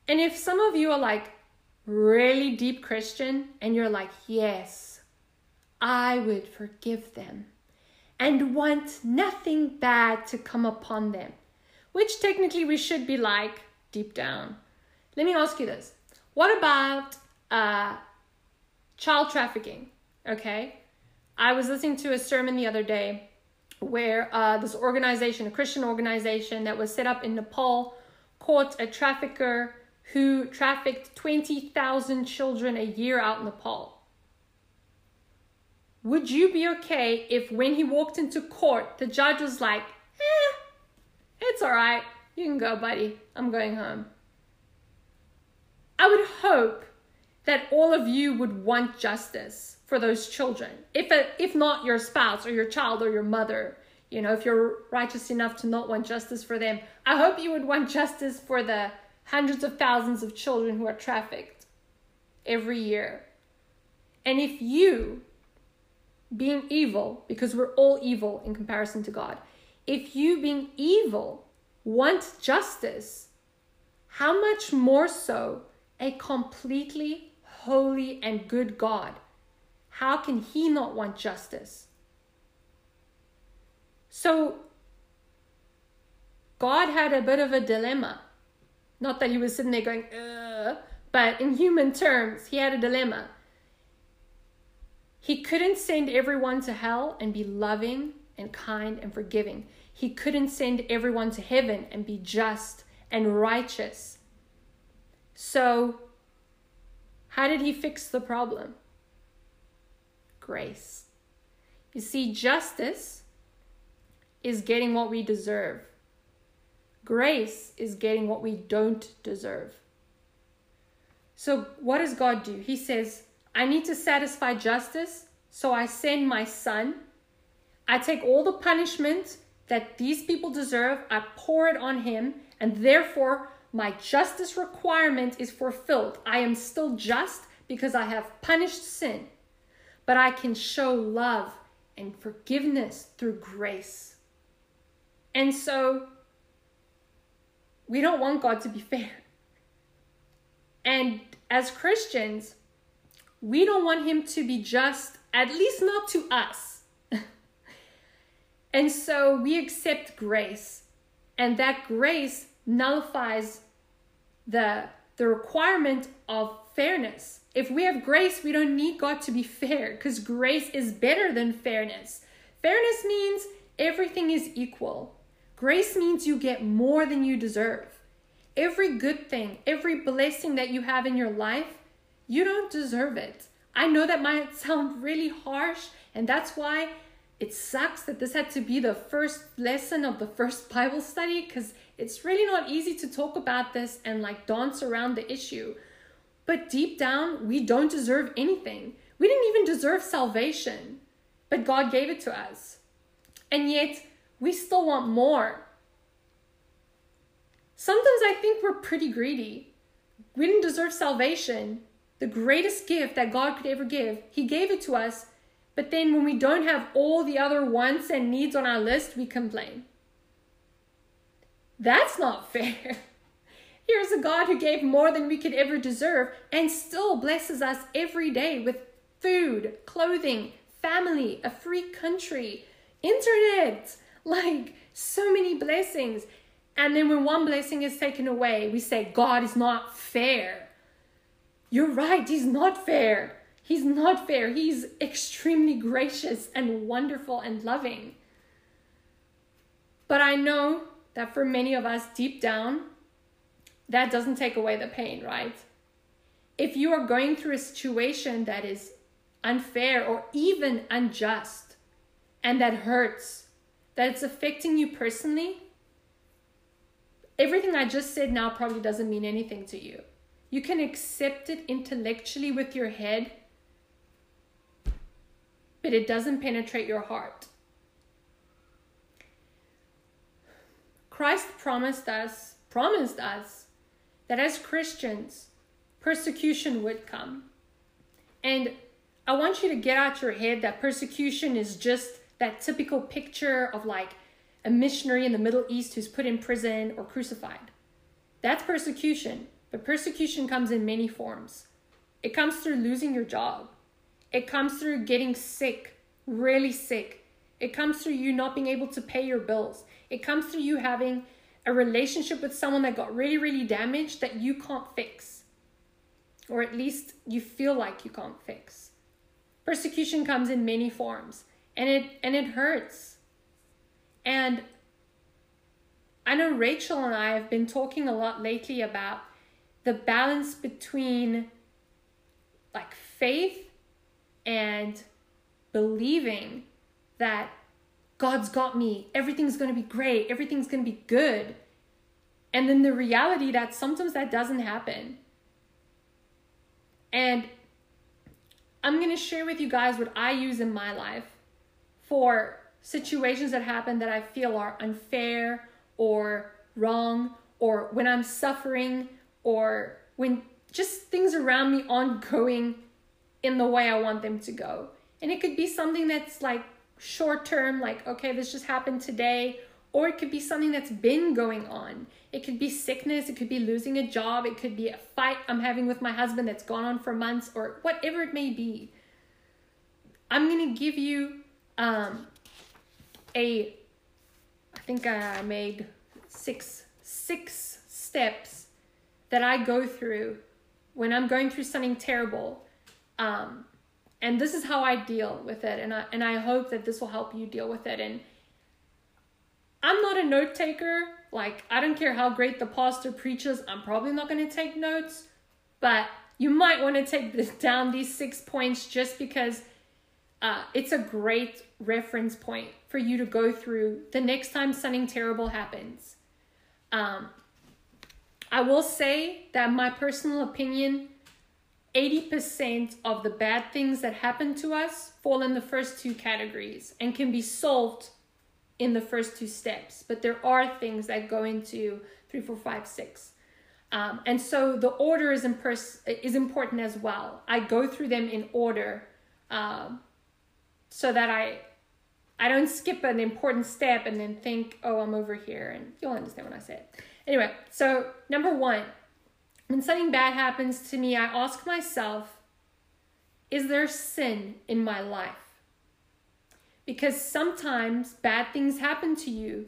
And if some of you are like really deep Christian and you're like, yes, I would forgive them and want nothing bad to come upon them, which technically we should be like deep down. Let me ask you this what about uh, child trafficking? Okay. I was listening to a sermon the other day where uh, this organization, a Christian organization that was set up in Nepal, caught a trafficker who trafficked 20,000 children a year out in Nepal. Would you be okay if when he walked into court, the judge was like, eh, it's all right. You can go, buddy. I'm going home. I would hope that all of you would want justice for those children. If, a, if not your spouse or your child or your mother, you know, if you're righteous enough to not want justice for them, I hope you would want justice for the hundreds of thousands of children who are trafficked every year. And if you being evil, because we're all evil in comparison to God, if you being evil want justice, how much more so a completely holy and good God? How can he not want justice? So, God had a bit of a dilemma. Not that he was sitting there going, Ugh, but in human terms, he had a dilemma. He couldn't send everyone to hell and be loving and kind and forgiving. He couldn't send everyone to heaven and be just and righteous. So, how did he fix the problem? Grace. You see, justice is getting what we deserve. Grace is getting what we don't deserve. So, what does God do? He says, I need to satisfy justice, so I send my son. I take all the punishment that these people deserve, I pour it on him, and therefore my justice requirement is fulfilled. I am still just because I have punished sin, but I can show love and forgiveness through grace. And so we don't want God to be fair. And as Christians, we don't want him to be just, at least not to us. and so we accept grace, and that grace nullifies the, the requirement of fairness. If we have grace, we don't need God to be fair because grace is better than fairness. Fairness means everything is equal. Grace means you get more than you deserve. Every good thing, every blessing that you have in your life, you don't deserve it. I know that might sound really harsh, and that's why it sucks that this had to be the first lesson of the first Bible study because it's really not easy to talk about this and like dance around the issue. But deep down, we don't deserve anything. We didn't even deserve salvation, but God gave it to us. And yet, we still want more. Sometimes I think we're pretty greedy. We didn't deserve salvation, the greatest gift that God could ever give. He gave it to us, but then when we don't have all the other wants and needs on our list, we complain. That's not fair. Here's a God who gave more than we could ever deserve and still blesses us every day with food, clothing, family, a free country, internet, like so many blessings. And then when one blessing is taken away, we say, God is not fair. You're right, He's not fair. He's not fair. He's extremely gracious and wonderful and loving. But I know that for many of us deep down, that doesn't take away the pain, right? If you are going through a situation that is unfair or even unjust and that hurts, that it's affecting you personally, everything I just said now probably doesn't mean anything to you. You can accept it intellectually with your head, but it doesn't penetrate your heart. Christ promised us, promised us that as Christians, persecution would come. And I want you to get out your head that persecution is just that typical picture of like a missionary in the Middle East who's put in prison or crucified. That's persecution. But persecution comes in many forms. It comes through losing your job. It comes through getting sick, really sick. It comes through you not being able to pay your bills. It comes through you having a relationship with someone that got really, really damaged that you can't fix. Or at least you feel like you can't fix. Persecution comes in many forms and it and it hurts. And I know Rachel and I have been talking a lot lately about the balance between like faith and believing that God's got me, everything's going to be great, everything's going to be good. And then the reality that sometimes that doesn't happen. And I'm going to share with you guys what I use in my life for situations that happen that I feel are unfair or wrong, or when I'm suffering or when just things around me aren't going in the way I want them to go. And it could be something that's like short term, like, okay, this just happened today, or it could be something that's been going on. It could be sickness, it could be losing a job, it could be a fight I'm having with my husband that's gone on for months, or whatever it may be. I'm gonna give you um, a, I think I made six six steps that I go through when I'm going through something terrible. Um, and this is how I deal with it. And I, and I hope that this will help you deal with it. And I'm not a note taker. Like, I don't care how great the pastor preaches, I'm probably not going to take notes. But you might want to take this down these six points just because uh, it's a great reference point for you to go through the next time something terrible happens. Um, I will say that my personal opinion 80% of the bad things that happen to us fall in the first two categories and can be solved in the first two steps. But there are things that go into three, four, five, six. Um, and so the order is, impers- is important as well. I go through them in order um, so that I I don't skip an important step and then think, oh, I'm over here. And you'll understand when I say. Anyway, so number one, when something bad happens to me, I ask myself, is there sin in my life? Because sometimes bad things happen to you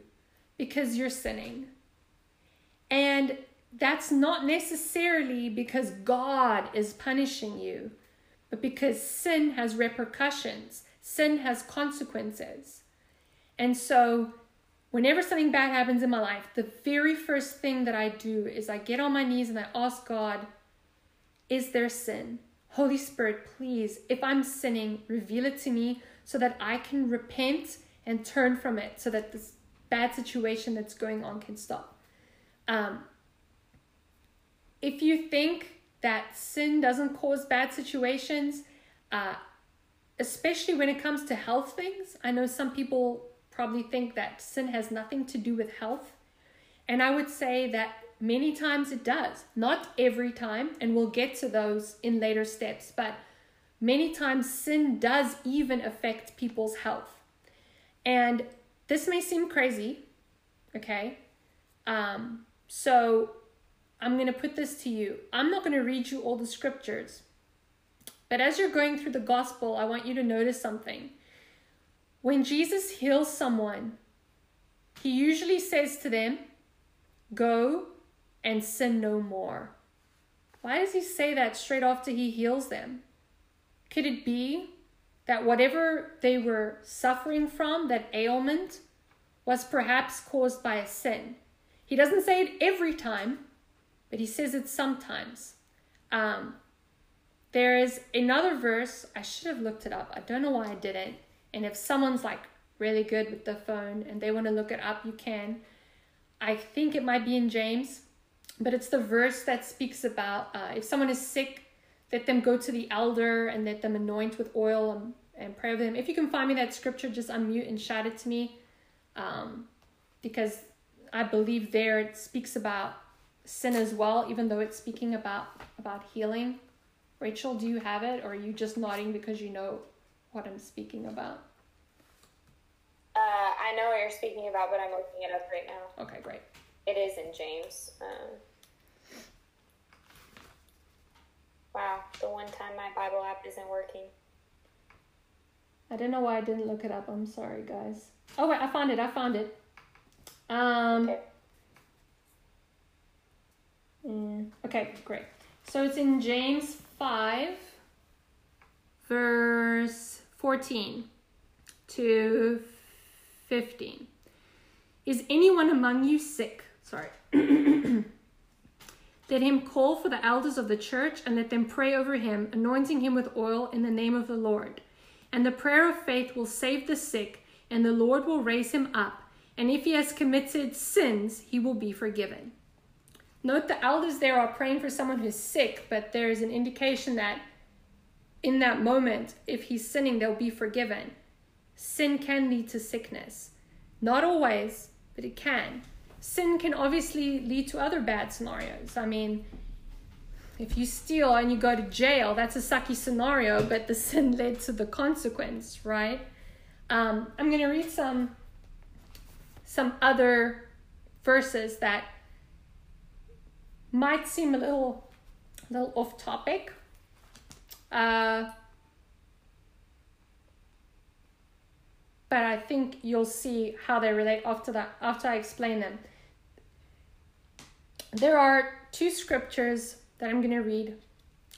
because you're sinning. And that's not necessarily because God is punishing you, but because sin has repercussions, sin has consequences. And so, whenever something bad happens in my life, the very first thing that I do is I get on my knees and I ask God, Is there sin? Holy Spirit, please, if I'm sinning, reveal it to me so that I can repent and turn from it so that this bad situation that's going on can stop. Um, if you think that sin doesn't cause bad situations, uh, especially when it comes to health things, I know some people probably think that sin has nothing to do with health. And I would say that many times it does. Not every time, and we'll get to those in later steps, but many times sin does even affect people's health. And this may seem crazy, okay? Um, so I'm going to put this to you. I'm not going to read you all the scriptures. But as you're going through the gospel, I want you to notice something. When Jesus heals someone, he usually says to them, Go and sin no more. Why does he say that straight after he heals them? Could it be that whatever they were suffering from, that ailment, was perhaps caused by a sin? He doesn't say it every time, but he says it sometimes. Um, there is another verse, I should have looked it up. I don't know why I didn't. And if someone's like really good with the phone and they want to look it up, you can. I think it might be in James, but it's the verse that speaks about uh, if someone is sick, let them go to the elder and let them anoint with oil and, and pray over them. If you can find me that scripture, just unmute and shout it to me. Um, because I believe there it speaks about sin as well, even though it's speaking about about healing. Rachel, do you have it, or are you just nodding because you know what I'm speaking about? Uh, I know what you're speaking about, but I'm looking it up right now. Okay, great. It is in James. Um, wow, the one time my Bible app isn't working. I don't know why I didn't look it up. I'm sorry, guys. Oh wait, I found it. I found it. Um. Okay. Mm, okay, great. So it's in James 5, verse 14 to 15. Is anyone among you sick? Sorry. let him call for the elders of the church and let them pray over him, anointing him with oil in the name of the Lord. And the prayer of faith will save the sick, and the Lord will raise him up. And if he has committed sins, he will be forgiven. Note the elders there are praying for someone who's sick, but there is an indication that in that moment, if he's sinning, they'll be forgiven. Sin can lead to sickness. Not always, but it can. Sin can obviously lead to other bad scenarios. I mean, if you steal and you go to jail, that's a sucky scenario, but the sin led to the consequence, right? Um, I'm going to read some some other verses that might seem a little, a little off topic. Uh, but I think you'll see how they relate after that after I explain them. there are two scriptures that I'm going to read.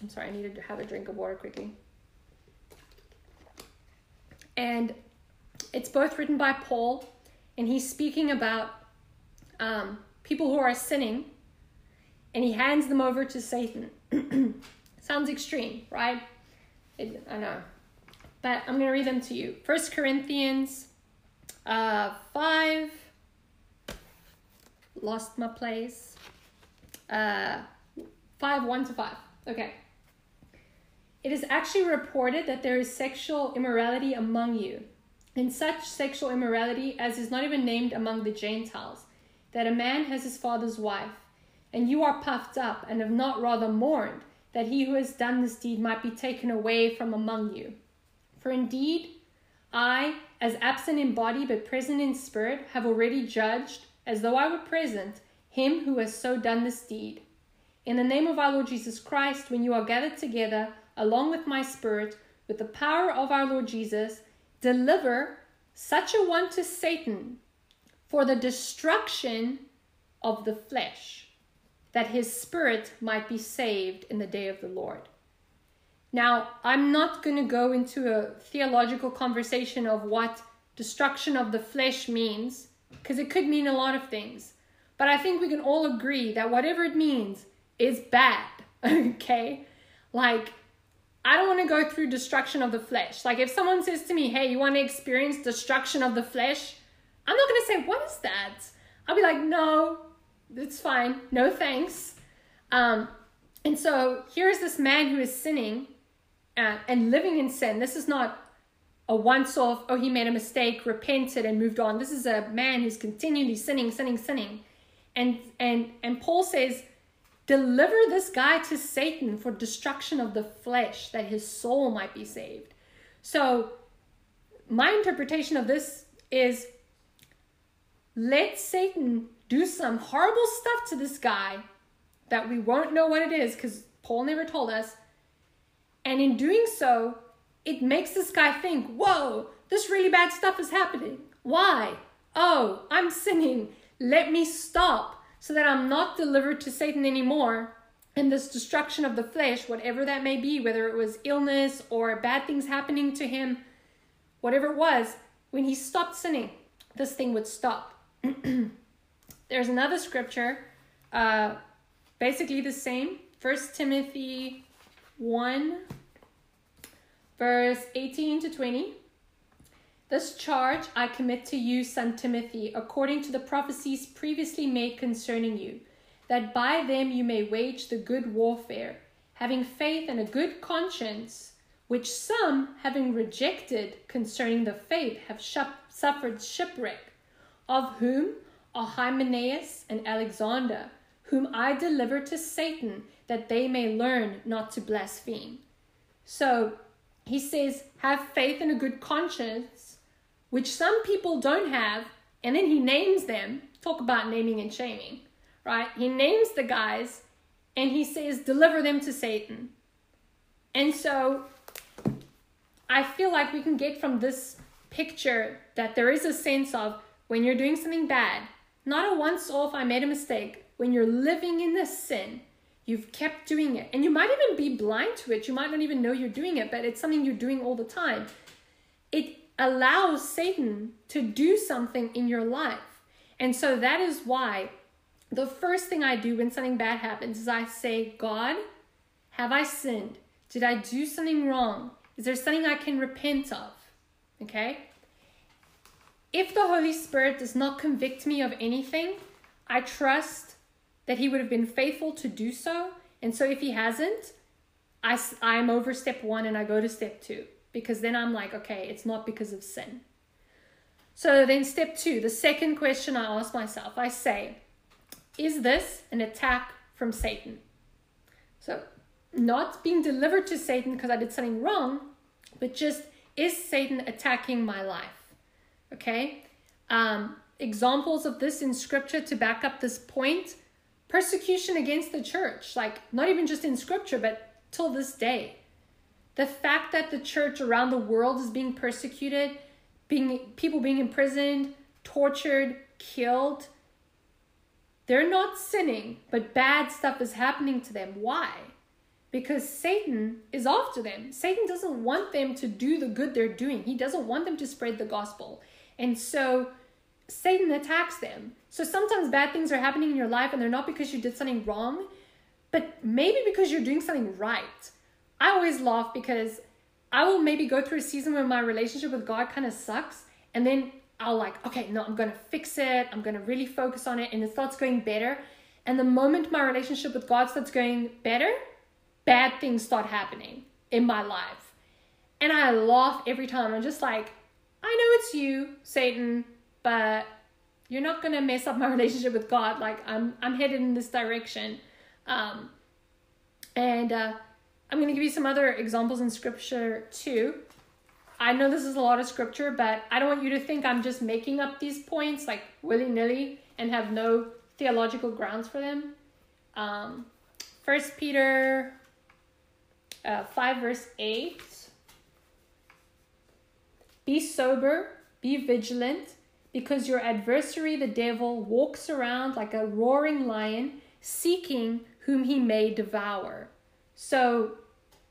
I'm sorry, I need to have a drink of water quickly. And it's both written by Paul, and he's speaking about um, people who are sinning, and he hands them over to Satan. Sounds extreme, right? It, I know. But I'm going to read them to you. First Corinthians uh, 5. Lost my place. Uh, 5 1 to 5. Okay. It is actually reported that there is sexual immorality among you, and such sexual immorality as is not even named among the Gentiles, that a man has his father's wife, and you are puffed up, and have not rather mourned that he who has done this deed might be taken away from among you. For indeed, I, as absent in body but present in spirit, have already judged, as though I were present, him who has so done this deed. In the name of our Lord Jesus Christ, when you are gathered together, along with my spirit, with the power of our Lord Jesus, deliver such a one to Satan for the destruction of the flesh, that his spirit might be saved in the day of the Lord. Now, I'm not going to go into a theological conversation of what destruction of the flesh means, because it could mean a lot of things. But I think we can all agree that whatever it means is bad, okay? Like, I don't want to go through destruction of the flesh. Like, if someone says to me, hey, you want to experience destruction of the flesh? I'm not going to say, what is that? I'll be like, no, it's fine. No thanks. Um, and so here's this man who is sinning uh, and living in sin. This is not a once off, oh, he made a mistake, repented, and moved on. This is a man who's continually sinning, sinning, sinning. And, and, and Paul says, Deliver this guy to Satan for destruction of the flesh, that his soul might be saved. So, my interpretation of this is let Satan do some horrible stuff to this guy that we won't know what it is because Paul never told us. And in doing so, it makes this guy think, whoa, this really bad stuff is happening. Why? Oh, I'm sinning. Let me stop so that I'm not delivered to Satan anymore. And this destruction of the flesh, whatever that may be, whether it was illness or bad things happening to him, whatever it was, when he stopped sinning, this thing would stop. There's another scripture, uh, basically the same. First Timothy 1, verse 18 to 20. This charge I commit to you, son Timothy, according to the prophecies previously made concerning you, that by them you may wage the good warfare, having faith and a good conscience, which some, having rejected concerning the faith, have suffered shipwreck, of whom are and Alexander, whom I delivered to Satan, that they may learn not to blaspheme. So he says, have faith and a good conscience which some people don't have, and then he names them. Talk about naming and shaming, right? He names the guys and he says, deliver them to Satan. And so I feel like we can get from this picture that there is a sense of when you're doing something bad, not a once off, I made a mistake. When you're living in this sin, you've kept doing it. And you might even be blind to it. You might not even know you're doing it, but it's something you're doing all the time. It allows Satan to do something in your life. And so that is why the first thing I do when something bad happens is I say, God, have I sinned? Did I do something wrong? Is there something I can repent of? Okay? If the Holy Spirit does not convict me of anything, I trust that He would have been faithful to do so. And so if He hasn't, I, I'm over step one and I go to step two because then I'm like, okay, it's not because of sin. So then, step two, the second question I ask myself, I say, is this an attack from Satan? So, not being delivered to Satan because I did something wrong, but just is Satan attacking my life? Okay? Um, examples of this in scripture to back up this point persecution against the church, like not even just in scripture, but till this day. The fact that the church around the world is being persecuted, being people being imprisoned, tortured, killed, They're not sinning, but bad stuff is happening to them. Why? Because Satan is after them. Satan doesn't want them to do the good they're doing, he doesn't want them to spread the gospel. And so Satan attacks them. So sometimes bad things are happening in your life and they're not because you did something wrong, but maybe because you're doing something right. I always laugh because I will maybe go through a season where my relationship with God kind of sucks, and then I'll like, okay, no, I'm gonna fix it. I'm gonna really focus on it, and it starts going better. And the moment my relationship with God starts going better, bad things start happening in my life. And I laugh every time. I'm just like, I know it's you, Satan, but you're not gonna mess up my relationship with God. Like I'm I'm headed in this direction. Um, and uh, I'm gonna give you some other examples in scripture too. I know this is a lot of scripture, but I don't want you to think I'm just making up these points like willy nilly and have no theological grounds for them. Um, Peter uh, 5, verse 8. Be sober, be vigilant, because your adversary, the devil, walks around like a roaring lion, seeking whom he may devour. So,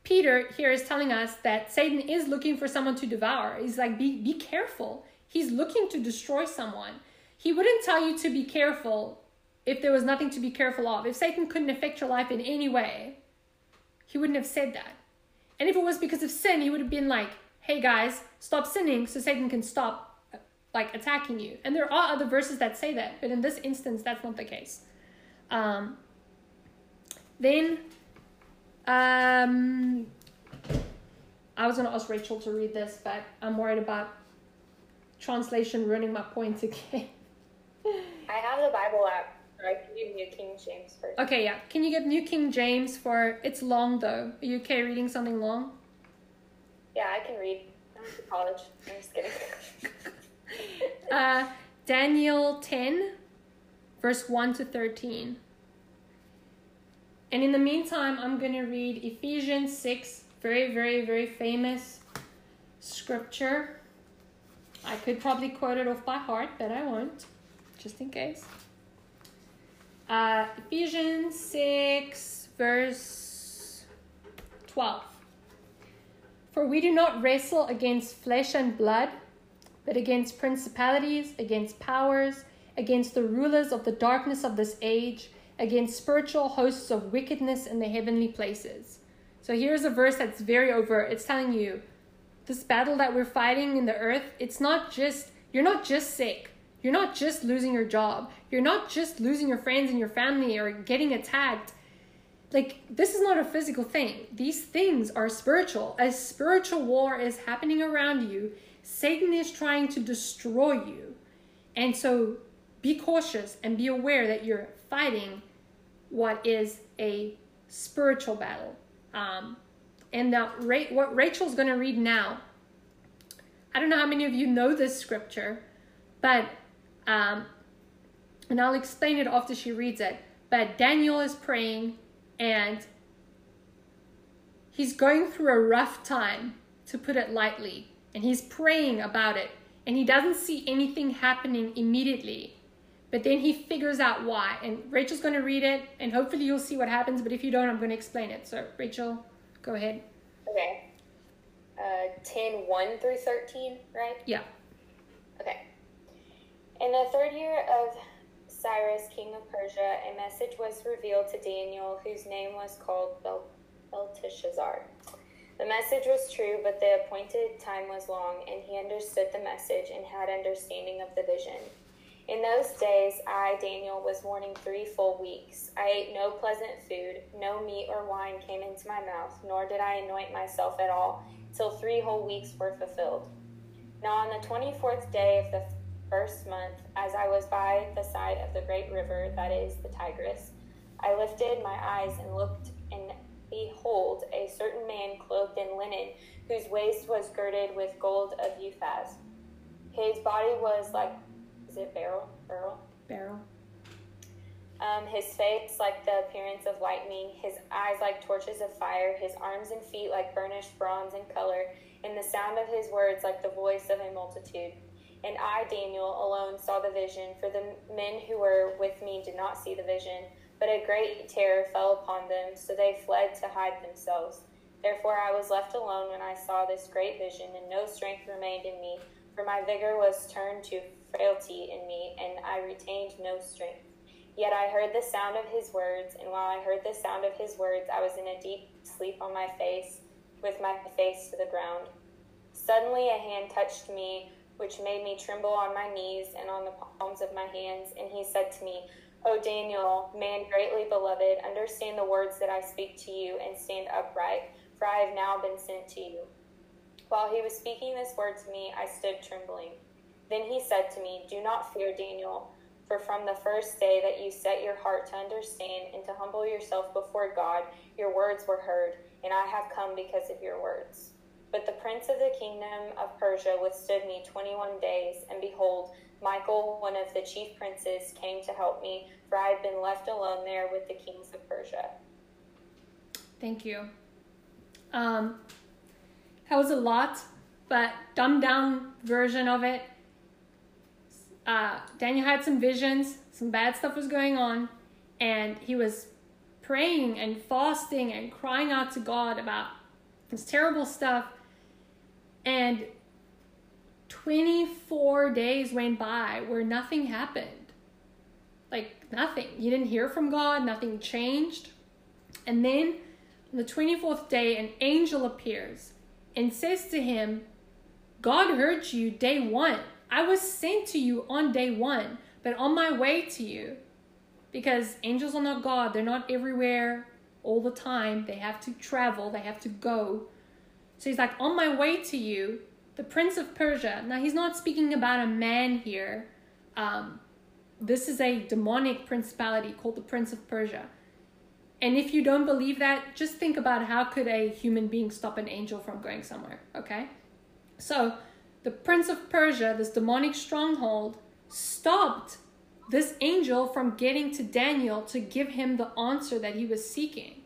Peter here is telling us that Satan is looking for someone to devour. He's like, be, be careful. He's looking to destroy someone. He wouldn't tell you to be careful if there was nothing to be careful of. If Satan couldn't affect your life in any way, he wouldn't have said that. And if it was because of sin, he would have been like, hey guys, stop sinning so Satan can stop like attacking you. And there are other verses that say that, but in this instance, that's not the case. Um, then, um, I was going to ask Rachel to read this, but I'm worried about translation ruining my points again. I have the Bible app. I can do New King James first. Okay, yeah. Can you get New King James for? It's long though. Are you okay reading something long? Yeah, I can read. I college. I'm just kidding. uh, Daniel 10, verse 1 to 13. And in the meantime, I'm going to read Ephesians 6, very, very, very famous scripture. I could probably quote it off by heart, but I won't, just in case. Uh, Ephesians 6, verse 12. For we do not wrestle against flesh and blood but against principalities, against powers, against the rulers of the darkness of this age, against spiritual hosts of wickedness in the heavenly places. So here's a verse that's very overt. It's telling you this battle that we're fighting in the earth, it's not just, you're not just sick. You're not just losing your job. You're not just losing your friends and your family or getting attacked. Like, this is not a physical thing. These things are spiritual. A spiritual war is happening around you Satan is trying to destroy you. And so be cautious and be aware that you're fighting what is a spiritual battle. Um, and now, Ra- what Rachel's going to read now, I don't know how many of you know this scripture, but, um, and I'll explain it after she reads it. But Daniel is praying and he's going through a rough time, to put it lightly and he's praying about it and he doesn't see anything happening immediately. But then he figures out why. And Rachel's going to read it and hopefully you'll see what happens. But if you don't, I'm going to explain it. So, Rachel, go ahead. Okay. Uh, 10 1 through 13, right? Yeah. Okay. In the third year of Cyrus, king of Persia, a message was revealed to Daniel, whose name was called Bel- Belteshazzar. The message was true, but the appointed time was long, and he understood the message and had understanding of the vision. In those days, I, Daniel, was mourning three full weeks. I ate no pleasant food, no meat or wine came into my mouth, nor did I anoint myself at all, till three whole weeks were fulfilled. Now, on the twenty fourth day of the first month, as I was by the side of the great river, that is the Tigris, I lifted my eyes and looked, and Behold, a certain man clothed in linen, whose waist was girded with gold of Uphaz. His body was like, is it beryl? Beryl? Beryl. Um, his face like the appearance of lightning, his eyes like torches of fire, his arms and feet like burnished bronze in color, and the sound of his words like the voice of a multitude. And I, Daniel, alone saw the vision, for the men who were with me did not see the vision. But a great terror fell upon them, so they fled to hide themselves. Therefore I was left alone when I saw this great vision, and no strength remained in me, for my vigor was turned to frailty in me, and I retained no strength. Yet I heard the sound of his words, and while I heard the sound of his words, I was in a deep sleep on my face, with my face to the ground. Suddenly a hand touched me which made me tremble on my knees and on the palms of my hands. And he said to me, O Daniel, man greatly beloved, understand the words that I speak to you and stand upright, for I have now been sent to you. While he was speaking this word to me, I stood trembling. Then he said to me, Do not fear, Daniel, for from the first day that you set your heart to understand and to humble yourself before God, your words were heard, and I have come because of your words. But the prince of the kingdom of Persia withstood me 21 days, and behold, Michael, one of the chief princes, came to help me, for I had been left alone there with the kings of Persia. Thank you. Um, that was a lot, but dumbed down version of it. Uh, Daniel had some visions, some bad stuff was going on, and he was praying and fasting and crying out to God about this terrible stuff. And 24 days went by where nothing happened. Like nothing. You didn't hear from God, nothing changed. And then on the 24th day, an angel appears and says to him, God heard you day one. I was sent to you on day one, but on my way to you. Because angels are not God, they're not everywhere all the time. They have to travel, they have to go. So he's like, On my way to you, the prince of Persia. Now, he's not speaking about a man here. Um, this is a demonic principality called the prince of Persia. And if you don't believe that, just think about how could a human being stop an angel from going somewhere, okay? So, the prince of Persia, this demonic stronghold, stopped this angel from getting to Daniel to give him the answer that he was seeking.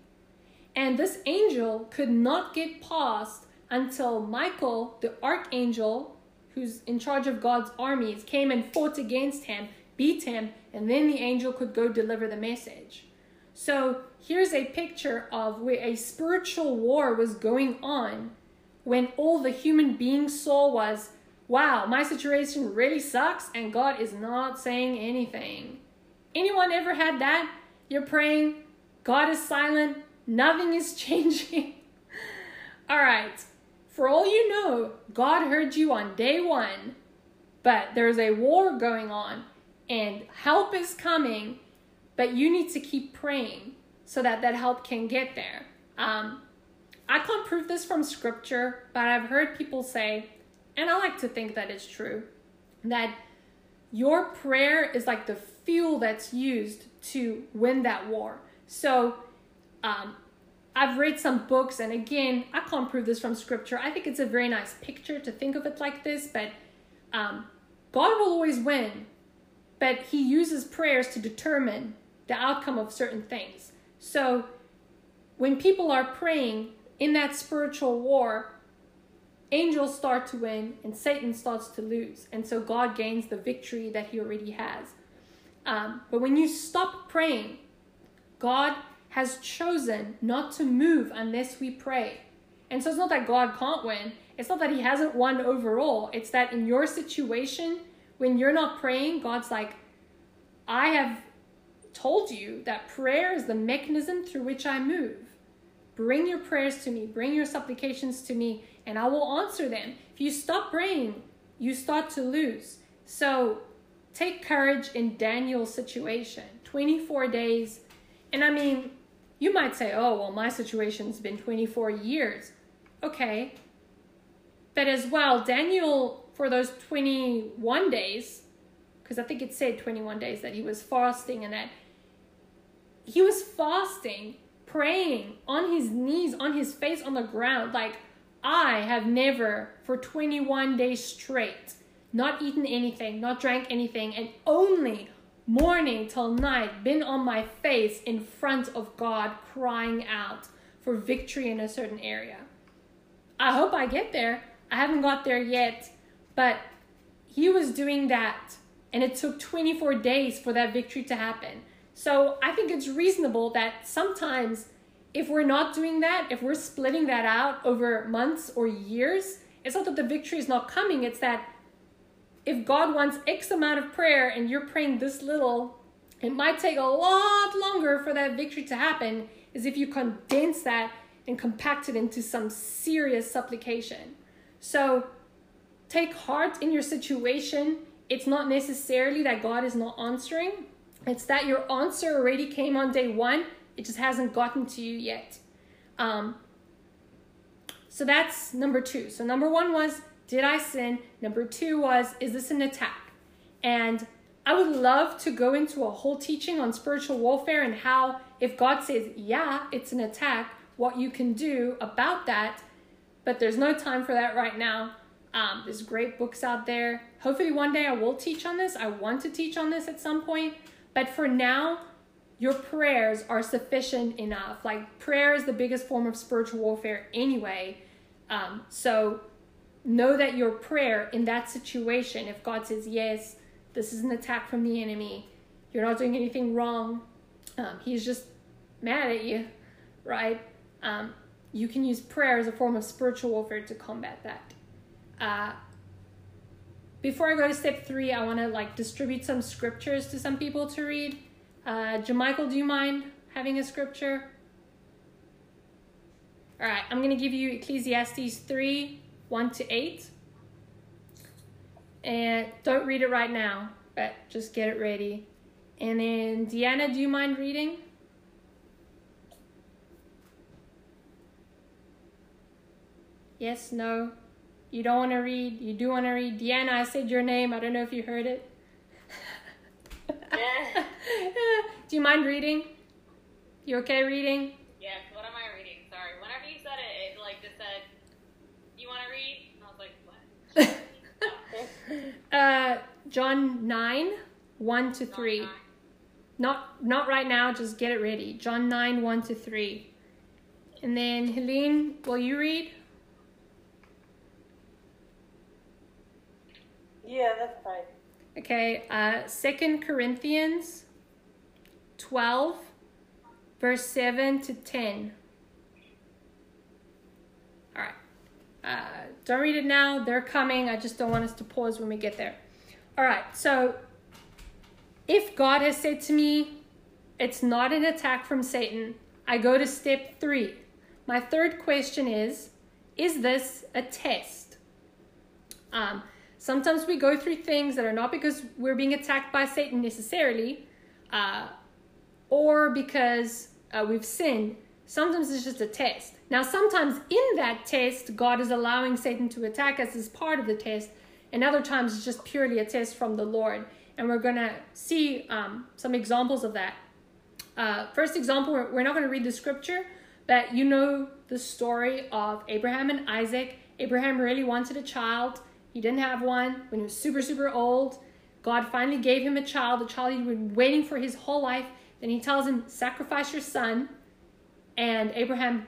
And this angel could not get past until Michael, the archangel, who's in charge of God's armies, came and fought against him, beat him, and then the angel could go deliver the message. So here's a picture of where a spiritual war was going on when all the human being saw was, wow, my situation really sucks and God is not saying anything. Anyone ever had that? You're praying, God is silent, nothing is changing. all right, for all you know, God heard you on day one, but there's a war going on and help is coming, but you need to keep praying so that that help can get there. Um, I can't prove this from scripture, but I've heard people say, and I like to think that it's true, that your prayer is like the fuel that's used to win that war. So, um, I've read some books, and again, I can't prove this from scripture. I think it's a very nice picture to think of it like this, but um, God will always win, but He uses prayers to determine the outcome of certain things. So when people are praying in that spiritual war, angels start to win and Satan starts to lose. And so God gains the victory that He already has. Um, but when you stop praying, God has chosen not to move unless we pray. And so it's not that God can't win. It's not that he hasn't won overall. It's that in your situation, when you're not praying, God's like, I have told you that prayer is the mechanism through which I move. Bring your prayers to me, bring your supplications to me, and I will answer them. If you stop praying, you start to lose. So take courage in Daniel's situation 24 days. And I mean, you might say, oh, well, my situation's been 24 years. Okay. But as well, Daniel, for those 21 days, because I think it said 21 days that he was fasting and that he was fasting, praying on his knees, on his face on the ground. Like, I have never, for 21 days straight, not eaten anything, not drank anything, and only morning till night, been on my face in front of God, crying out for victory in a certain area. I hope I get there. I haven't got there yet, but he was doing that and it took 24 days for that victory to happen. So I think it's reasonable that sometimes if we're not doing that, if we're splitting that out over months or years, it's not that the victory is not coming, it's that if God wants X amount of prayer and you're praying this little, it might take a lot longer for that victory to happen, is if you condense that and compact it into some serious supplication. So take heart in your situation. It's not necessarily that God is not answering, it's that your answer already came on day one, it just hasn't gotten to you yet. Um, so that's number two. So, number one was, did I sin? Number two was, is this an attack? And I would love to go into a whole teaching on spiritual warfare and how, if God says, yeah, it's an attack, what you can do about that. But there's no time for that right now. Um, there's great books out there. Hopefully, one day I will teach on this. I want to teach on this at some point. But for now, your prayers are sufficient enough. Like, prayer is the biggest form of spiritual warfare anyway. Um, so, know that your prayer in that situation, if God says, yes, this is an attack from the enemy, you're not doing anything wrong, um, he's just mad at you, right? Um, you can use prayer as a form of spiritual warfare to combat that. Uh, before I go to step three, I want to like distribute some scriptures to some people to read. Uh, Jamichael, do you mind having a scripture? All right, I'm going to give you Ecclesiastes 3 1 to 8. And don't read it right now, but just get it ready. And then, Deanna, do you mind reading? Yes, no. You don't want to read. You do want to read. Deanna, I said your name. I don't know if you heard it. do you mind reading? You okay reading? Yes, what am I reading? Sorry. Whenever you said it, it like just said, You want to read? And I was like, What? uh, John 9, 1 to 3. Nine. Not not right now, just get it ready. John 9, 1 to 3. And then Helene, will you read? Yeah, that's fine. Okay, uh, 2 Corinthians 12, verse 7 to 10. All right. Uh, don't read it now. They're coming. I just don't want us to pause when we get there. All right. So, if God has said to me, it's not an attack from Satan, I go to step three. My third question is, is this a test? Um, Sometimes we go through things that are not because we're being attacked by Satan necessarily, uh, or because uh, we've sinned. Sometimes it's just a test. Now, sometimes in that test, God is allowing Satan to attack us as part of the test, and other times it's just purely a test from the Lord. And we're going to see um, some examples of that. Uh, first example, we're, not going to read the scripture, but you know the story of Abraham and Isaac. Abraham really wanted a child. He didn't have one when he was super, super old. God finally gave him a child, a child he'd been waiting for his whole life. Then he tells him, Sacrifice your son. And Abraham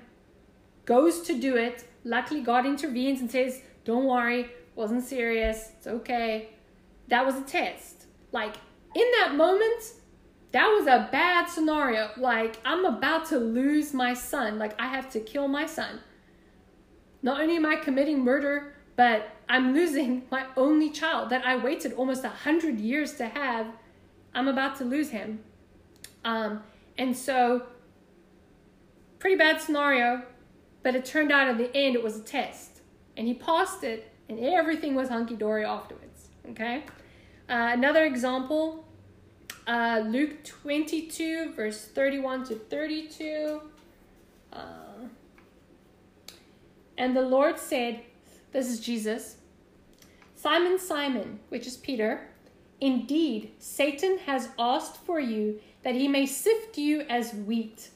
goes to do it. Luckily, God intervenes and says, Don't worry, wasn't serious, it's okay. That was a test. Like, in that moment, that was a bad scenario. Like, I'm about to lose my son. Like, I have to kill my son. Not only am I committing murder, but I'm losing my only child that I waited almost a hundred years to have. I'm about to lose him. Um, and so, pretty bad scenario, but it turned out at the end it was a test. And he passed it, and everything was hunky dory afterwards. Okay? Uh, another example uh, Luke 22, verse 31 to 32. Uh, and the Lord said, This is Jesus. Simon, Simon, which is Peter, indeed, Satan has asked for you that he may sift you as wheat.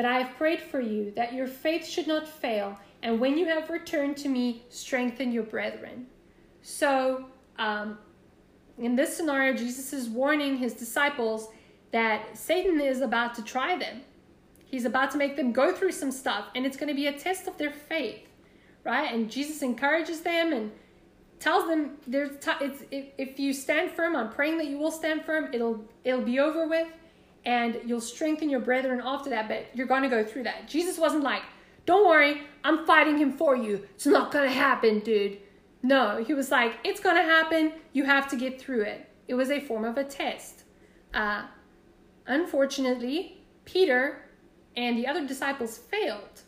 But I have prayed for you that your faith should not fail, and when you have returned to me, strengthen your brethren. So, um, in this scenario, Jesus is warning his disciples that Satan is about to try them. He's about to make them go through some stuff, and it's going to be a test of their faith, right? And Jesus encourages them and tells them there's t- if, if you stand firm i'm praying that you will stand firm it'll it'll be over with and you'll strengthen your brethren after that but you're going to go through that. Jesus wasn't like don't worry i'm fighting him for you. It's not going to happen dude. No he was like it's going to happen. You have to get through it. It was a form of a test. Uh, unfortunately peter and the other disciples failed.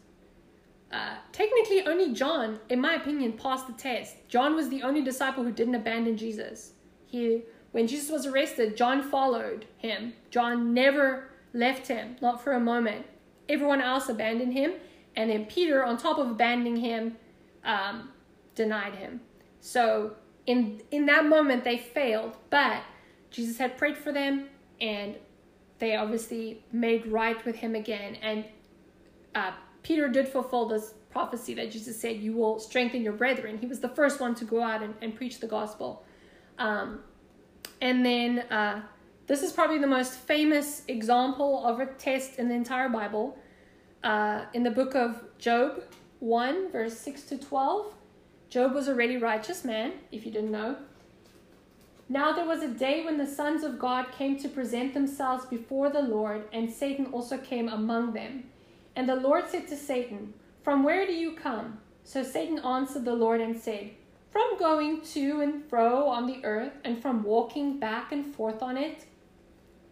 Uh, technically, only John, in my opinion, passed the test. John was the only disciple who didn't abandon Jesus. He, when Jesus was arrested, John followed him. John never left him, not for a moment. Everyone else abandoned him, and then Peter, on top of abandoning him, um, denied him. So in in that moment, they failed, but Jesus had prayed for them, and they obviously made right with him again. And uh, Peter did fulfill this prophecy that Jesus said, You will strengthen your brethren. He was the first one to go out and, and preach the gospel. Um, and then uh, this is probably the most famous example of a test in the entire Bible. Uh, in the book of Job 1, verse 6 to 12, Job was a really righteous man, if you didn't know. Now there was a day when the sons of God came to present themselves before the Lord, and Satan also came among them. And the Lord said to Satan, From where do you come? So Satan answered the Lord and said, From going to and fro on the earth, and from walking back and forth on it.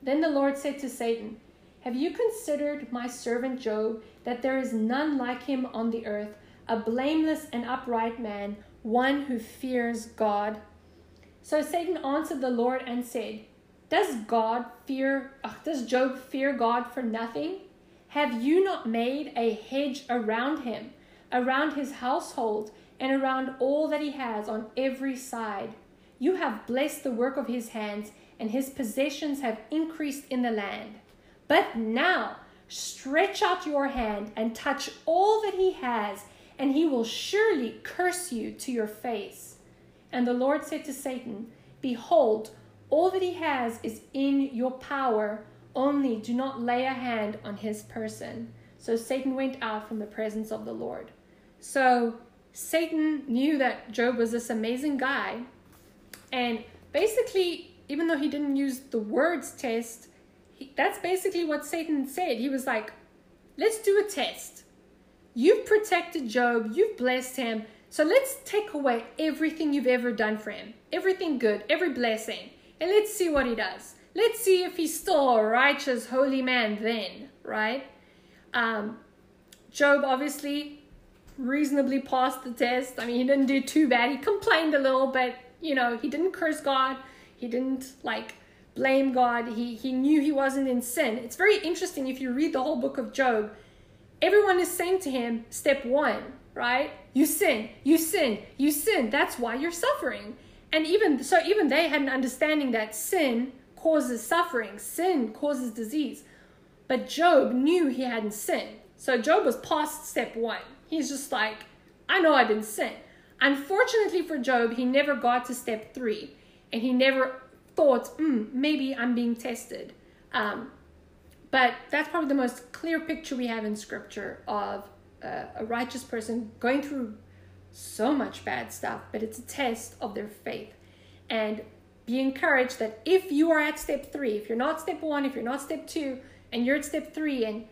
Then the Lord said to Satan, Have you considered my servant Job, that there is none like him on the earth, a blameless and upright man, one who fears God? So Satan answered the Lord and said, Does God fear, uh, does Job fear God for nothing? Have you not made a hedge around him, around his household, and around all that he has on every side? You have blessed the work of his hands, and his possessions have increased in the land. But now stretch out your hand and touch all that he has, and he will surely curse you to your face. And the Lord said to Satan, Behold, all that he has is in your power only do not lay a hand on his person. So Satan went out from the presence of the Lord. So Satan knew that Job was this amazing guy. And basically, even though he didn't use the words test, he, that's basically what Satan said. He was like, let's do a test. You've protected Job, you've blessed him. So let's take away everything you've ever done for him, everything good, every blessing, and let's see what he does let's see if he's still a righteous, holy man then, right? Um, Job obviously reasonably passed the test. I mean, he didn't do too bad. He complained a little, but you know, he didn't curse God. He didn't like blame God. He he knew he wasn't in sin. It's very interesting if you read the whole book of Job. Everyone is saying to him, step one, right? You sin, you sin, you sin. That's why you're suffering. And even so, even they had an understanding that sin causes suffering, sin causes disease. But Job knew he hadn't sinned. So Job was past step one. He's just like, I know I didn't sin. Unfortunately for Job, he never got to step three. And he never thought, mm, maybe I'm being tested. Um, but that's probably the most clear picture we have in scripture of uh, a righteous person going through so much bad stuff, but it's a test of their faith. And be encouraged that if you are at step three, if you're not step one, if you're not step two, and you're at step three and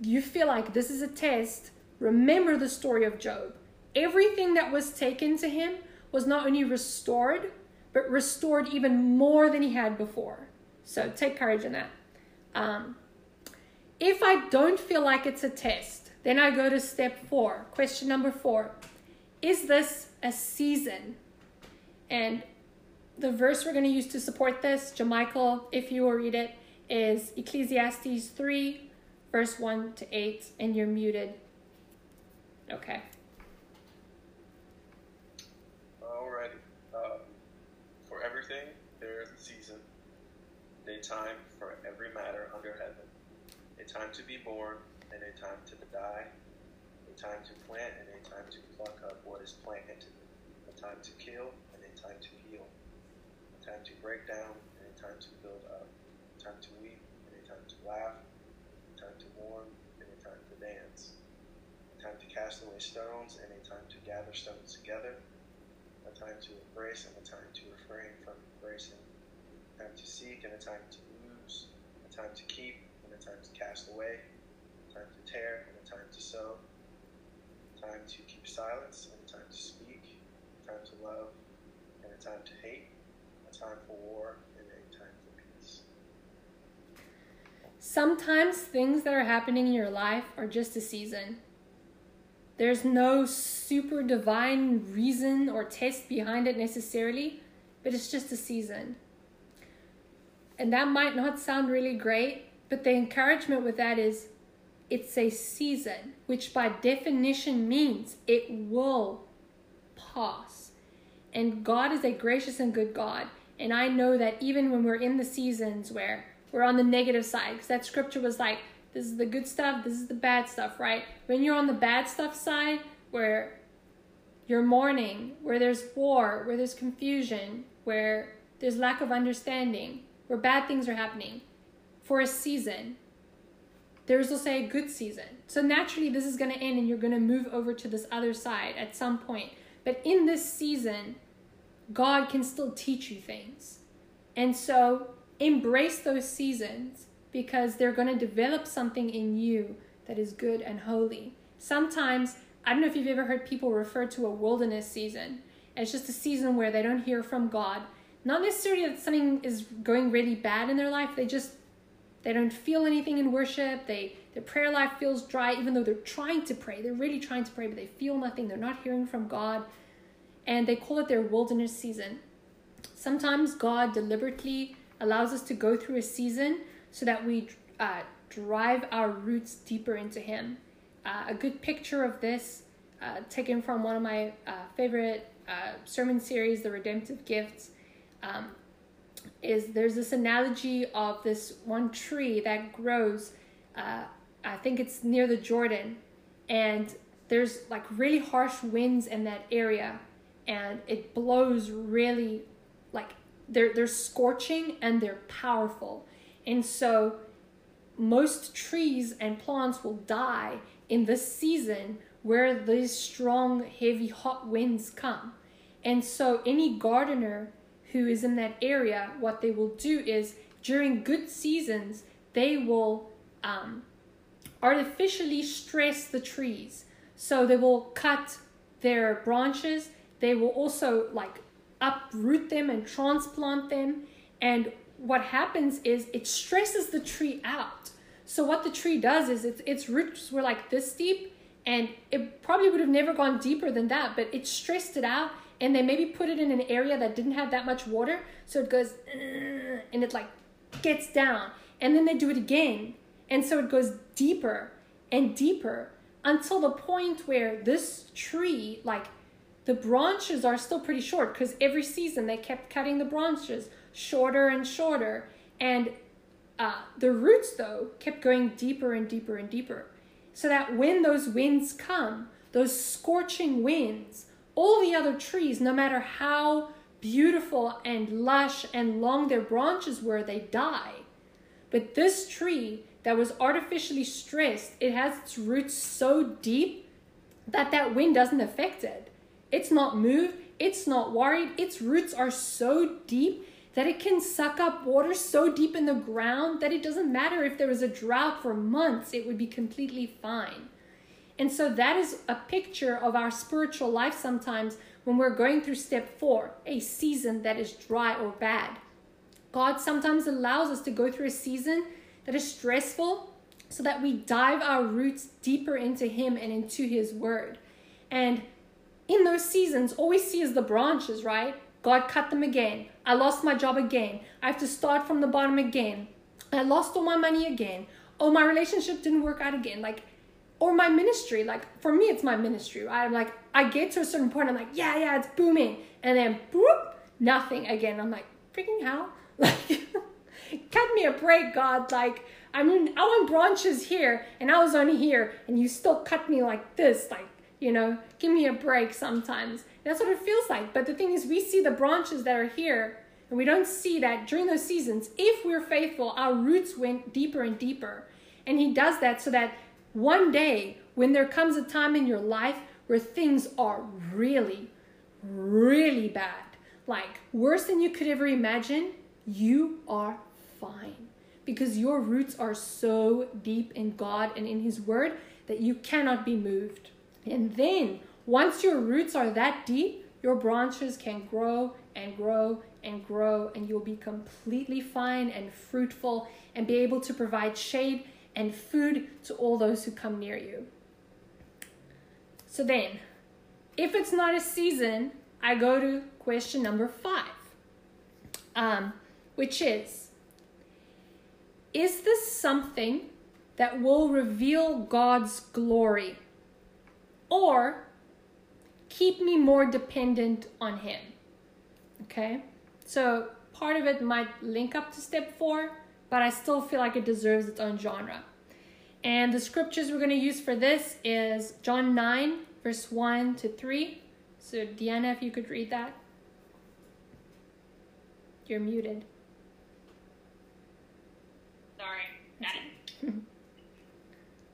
you feel like this is a test, remember the story of Job. Everything that was taken to him was not only restored, but restored even more than he had before. So take courage in that. Um, if I don't feel like it's a test, then I go to step four. Question number four Is this a season? And the verse we're going to use to support this, Jamichael, if you will read it, is Ecclesiastes 3, verse 1 to 8, and you're muted. Okay. Alrighty. Um, for everything, there is a season, a time for every matter under heaven, a time to be born, and a time to die, a time to plant, and a time to pluck up what is planted, a time to kill, and a time to heal a time to break down, and a time to build up, a time to weep, and a time to laugh, a time to mourn, and a time to dance, a time to cast away stones, and a time to gather stones together, a time to embrace and a time to refrain from embracing, a time to seek and a time to lose, a time to keep and a time to cast away, a time to tear and a time to sow, a time to keep silence and a time to speak, a time to love and a time to hate, a time for war and a time for peace. Sometimes things that are happening in your life are just a season. There's no super divine reason or test behind it necessarily, but it's just a season. And that might not sound really great, but the encouragement with that is it's a season, which by definition means it will pass. And God is a gracious and good God. And I know that even when we're in the seasons where we're on the negative side, because that scripture was like, this is the good stuff, this is the bad stuff, right? When you're on the bad stuff side, where you're mourning, where there's war, where there's confusion, where there's lack of understanding, where bad things are happening for a season, there's also a good season. So naturally, this is going to end and you're going to move over to this other side at some point. But in this season, God can still teach you things. And so embrace those seasons because they're going to develop something in you that is good and holy. Sometimes, I don't know if you've ever heard people refer to a wilderness season. It's just a season where they don't hear from God. Not necessarily that something is going really bad in their life, they just they don't feel anything in worship. They their prayer life feels dry even though they're trying to pray. They're really trying to pray, but they feel nothing. They're not hearing from God. And they call it their wilderness season. Sometimes God deliberately allows us to go through a season so that we uh, drive our roots deeper into Him. Uh, a good picture of this, uh, taken from one of my uh, favorite uh, sermon series, The Redemptive Gifts, um, is there's this analogy of this one tree that grows, uh, I think it's near the Jordan, and there's like really harsh winds in that area, and it blows really like they're they're scorching and they're powerful and so most trees and plants will die in this season where these strong, heavy, hot winds come. And so any gardener who is in that area, what they will do is during good seasons, they will um, artificially stress the trees. So they will cut their branches. They will also like uproot them and transplant them. And what happens is it stresses the tree out. So what the tree does is its its roots were like this deep, and it probably would have never gone deeper than that, but it stressed it out, and they maybe put it in an area that didn't have that much water, so it goes and it like gets down, and then they do it again, and so it goes deeper and deeper until the point where this tree like the branches are still pretty short because every season they kept cutting the branches shorter and shorter. And uh, the roots, though, kept going deeper and deeper and deeper. So that when those winds come, those scorching winds, all the other trees, no matter how beautiful and lush and long their branches were, they die. But this tree that was artificially stressed, it has its roots so deep that that wind doesn't affect it. It's not moved, it's not worried, its roots are so deep that it can suck up water so deep in the ground that it doesn't matter if there was a drought for months, it would be completely fine. And so that is a picture of our spiritual life sometimes when we're going through step four, a season that is dry or bad. God sometimes allows us to go through a season that is stressful so that we dive our roots deeper into Him and into His Word. And in those seasons, all we see is the branches, right? God cut them again. I lost my job again. I have to start from the bottom again. I lost all my money again. Oh, my relationship didn't work out again. Like, or my ministry. Like, for me, it's my ministry. Right? I'm like, I get to a certain point, I'm like, yeah, yeah, it's booming. And then, boop, nothing again. I'm like, freaking hell. Like, cut me a break, God. Like, I mean, I want branches here, and I was only here, and you still cut me like this. Like, you know, give me a break sometimes. That's what it feels like. But the thing is, we see the branches that are here, and we don't see that during those seasons, if we're faithful, our roots went deeper and deeper. And He does that so that one day, when there comes a time in your life where things are really, really bad, like worse than you could ever imagine, you are fine because your roots are so deep in God and in His Word that you cannot be moved. And then, once your roots are that deep, your branches can grow and grow and grow, and you'll be completely fine and fruitful and be able to provide shade and food to all those who come near you. So then, if it's not a season, I go to question number five, um, which is Is this something that will reveal God's glory or keep me more dependent on Him? Okay, so part of it might link up to step four, but I still feel like it deserves its own genre. And the scriptures we're going to use for this is John 9, verse 1 to 3. So, Deanna, if you could read that. You're muted. Sorry. Got it.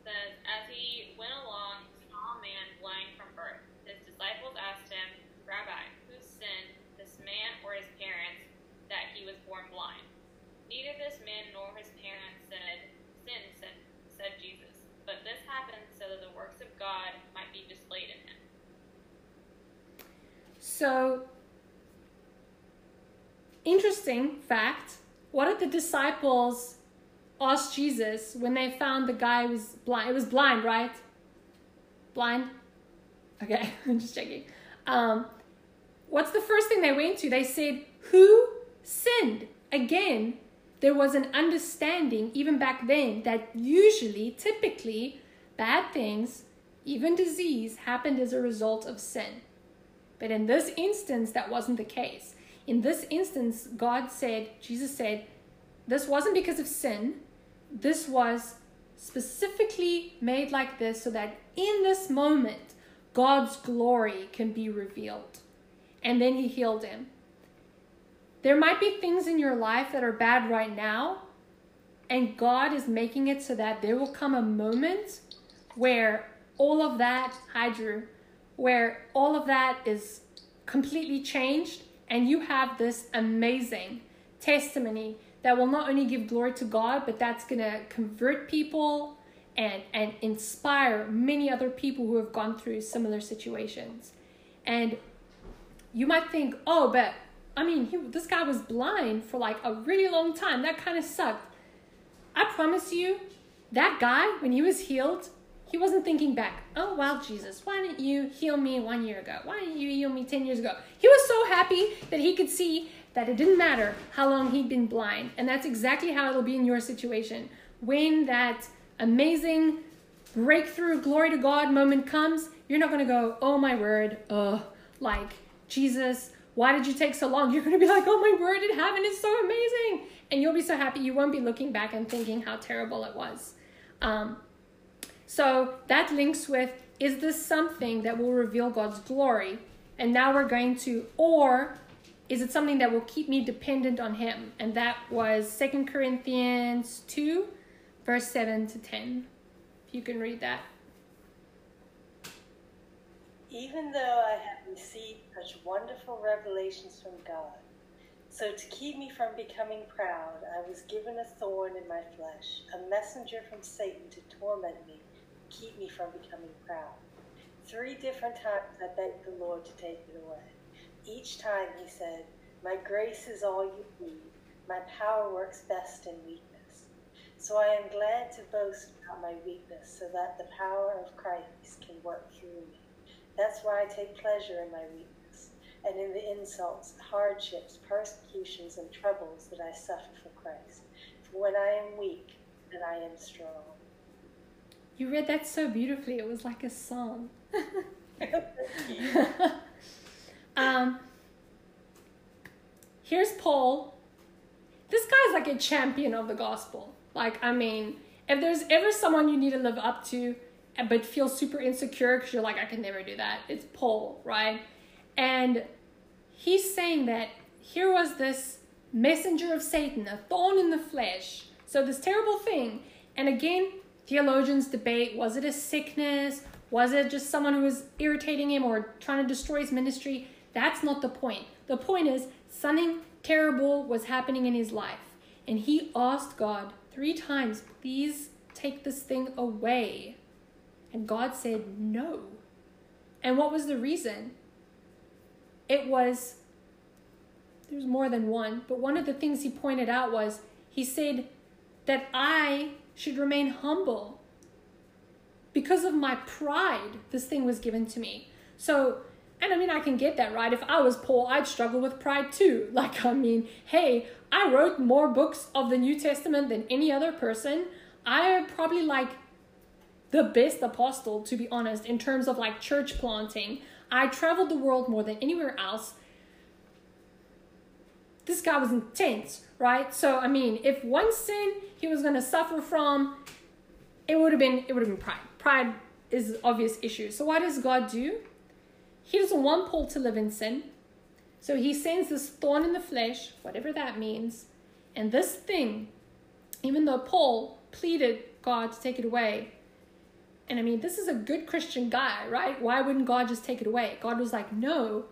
says, As he went along, he saw a man blind from birth. His disciples asked him, Rabbi, who sinned, this man or his parents, that he was born blind? Neither this man nor his parents said, Sin, said, said Jesus. But this happened so that the works of God might be displayed in him. So, interesting fact what did the disciples ask Jesus when they found the guy was blind? It was blind, right? Blind? Okay, I'm just checking. Um, what's the first thing they went to? They said, Who sinned? Again, there was an understanding, even back then, that usually, typically, bad things, even disease, happened as a result of sin. But in this instance, that wasn't the case. In this instance, God said, Jesus said, this wasn't because of sin. This was specifically made like this so that in this moment, God's glory can be revealed. And then he healed him. There might be things in your life that are bad right now, and God is making it so that there will come a moment where all of that, hi Drew, where all of that is completely changed, and you have this amazing testimony that will not only give glory to God, but that's going to convert people and, and inspire many other people who have gone through similar situations. And you might think, oh, but I mean, he, this guy was blind for like a really long time. That kind of sucked. I promise you, that guy, when he was healed, he wasn't thinking back, oh, well, Jesus, why didn't you heal me one year ago? Why didn't you heal me 10 years ago? He was so happy that he could see that it didn't matter how long he'd been blind. And that's exactly how it'll be in your situation. When that amazing breakthrough, glory to God moment comes, you're not going to go, oh my word, uh, like, Jesus, why did you take so long? You're going to be like, oh my word, it happened. It's so amazing. And you'll be so happy. You won't be looking back and thinking how terrible it was. Um, so that links with is this something that will reveal God's glory? And now we're going to, or is it something that will keep me dependent on Him? And that was Second Corinthians 2, verse 7 to 10. If you can read that. Even though I have received such wonderful revelations from God, so to keep me from becoming proud, I was given a thorn in my flesh, a messenger from Satan to torment me, keep me from becoming proud. Three different times I begged the Lord to take it away. Each time he said, My grace is all you need. My power works best in weakness. So I am glad to boast about my weakness so that the power of Christ can work through me. That's why I take pleasure in my weakness and in the insults, hardships, persecutions, and troubles that I suffer for Christ. For when I am weak, then I am strong. You read that so beautifully. It was like a song. um, here's Paul. This guy's like a champion of the gospel. Like, I mean, if there's ever someone you need to live up to, but feel super insecure because you're like, I can never do that, it's Paul, right? And he's saying that here was this messenger of Satan, a thorn in the flesh. So, this terrible thing. And again, theologians debate was it a sickness? Was it just someone who was irritating him or trying to destroy his ministry? That's not the point. The point is something terrible was happening in his life. And he asked God three times, please take this thing away. And God said no. And what was the reason? It was, there's more than one, but one of the things he pointed out was he said that I should remain humble. Because of my pride, this thing was given to me. So, and I mean, I can get that, right? If I was Paul, I'd struggle with pride too. Like, I mean, hey, I wrote more books of the New Testament than any other person. I am probably like the best apostle, to be honest, in terms of like church planting. I traveled the world more than anywhere else. This guy was intense, right? So, I mean, if one sin he was to suffer from, it would have been it would have been pride. Pride is obvious issue. So, what does God do? He doesn't want Paul to live in sin. So he sends this thorn in the flesh, whatever that means. And this thing, even though Paul pleaded God to take it away, and I mean, this is a good Christian guy, right? Why wouldn't God just take it away? God was like, no,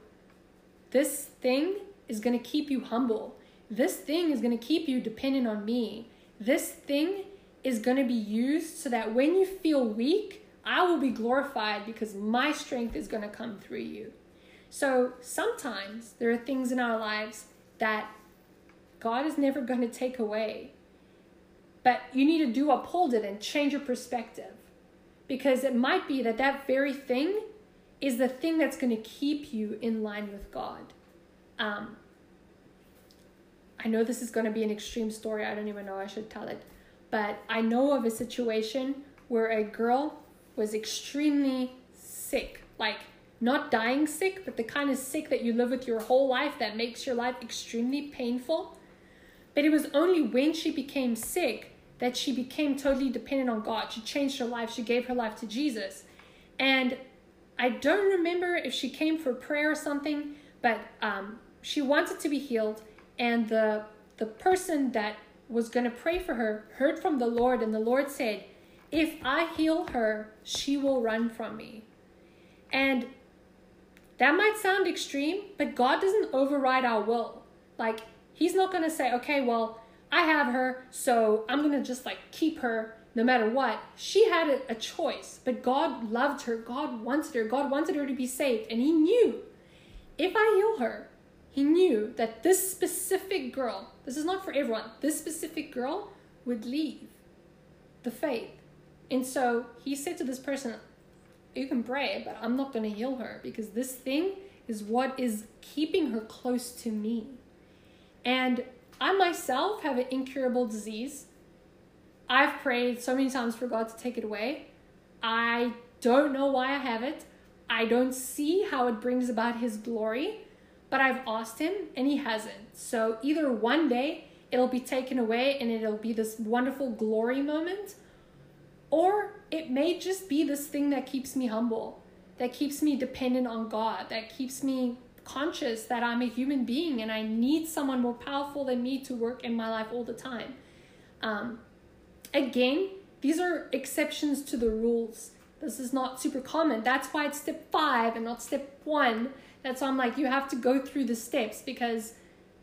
this thing is going to keep you humble. This thing is going to keep you dependent on me. This thing is going to be used so that when you feel weak, I will be glorified because my strength is going to come through you. So sometimes there are things in our lives that God is never going to take away. But you need to do uphold it and change your perspective because it might be that that very thing is the thing that's going to keep you in line with God. Um, I know this is going to be an extreme story. I don't even know I should tell it. But I know of a situation where a girl was extremely sick. Like, not dying sick, but the kind of sick that you live with your whole life that makes your life extremely painful. But it was only when she became sick that she became totally dependent on God. She changed her life, she gave her life to Jesus. And I don't remember if she came for prayer or something, but um, she wanted to be healed. And the, the person that was going to pray for her heard from the Lord, and the Lord said, If I heal her, she will run from me. And that might sound extreme, but God doesn't override our will. Like, He's not going to say, okay, well, I have her, so I'm going to just like keep her no matter what. She had a, a, choice, but God loved her. God wanted her. God wanted her to be saved. And He knew if I heal her, He knew that this specific girl, this is not for everyone, this specific girl would leave the faith. And so He said to this person, You can pray, but I'm not going to heal her because this thing is what is keeping her close to me. And I myself have an incurable disease. I've prayed so many times for God to take it away. I don't know why I have it. I don't see how it brings about His glory, but I've asked Him and He hasn't. So either one day it'll be taken away and it'll be this wonderful glory moment, or it may just be this thing that keeps me humble, that keeps me dependent on God, that keeps me conscious that I'm a human being and I need someone more powerful than me to work in my life all the time. Um, again, these are exceptions to the rules. This is not super common. That's why it's step five and not step one. That's why I'm like, you have to go through the steps because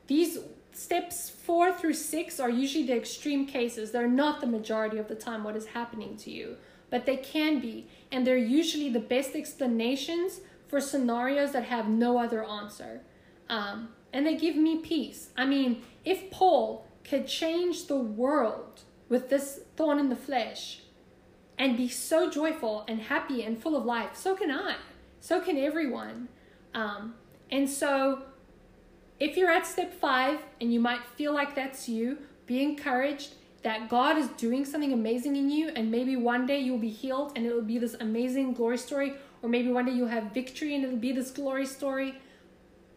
these steps four through six are usually the extreme cases. They're not the majority of the time what is happening to you, but they can be. And they're usually the best explanations for scenarios that have no other answer. Um, and they give me peace. I mean, if Paul could change the world with this thorn in the flesh and be so joyful and happy and full of life, so can I. So can everyone. Um, and so, if you're at step five and you might feel like that's you, be encouraged that God is doing something amazing in you, and maybe one day you'll be healed and it will be this amazing glory story or maybe one day you'll have victory and it'll be this glory story.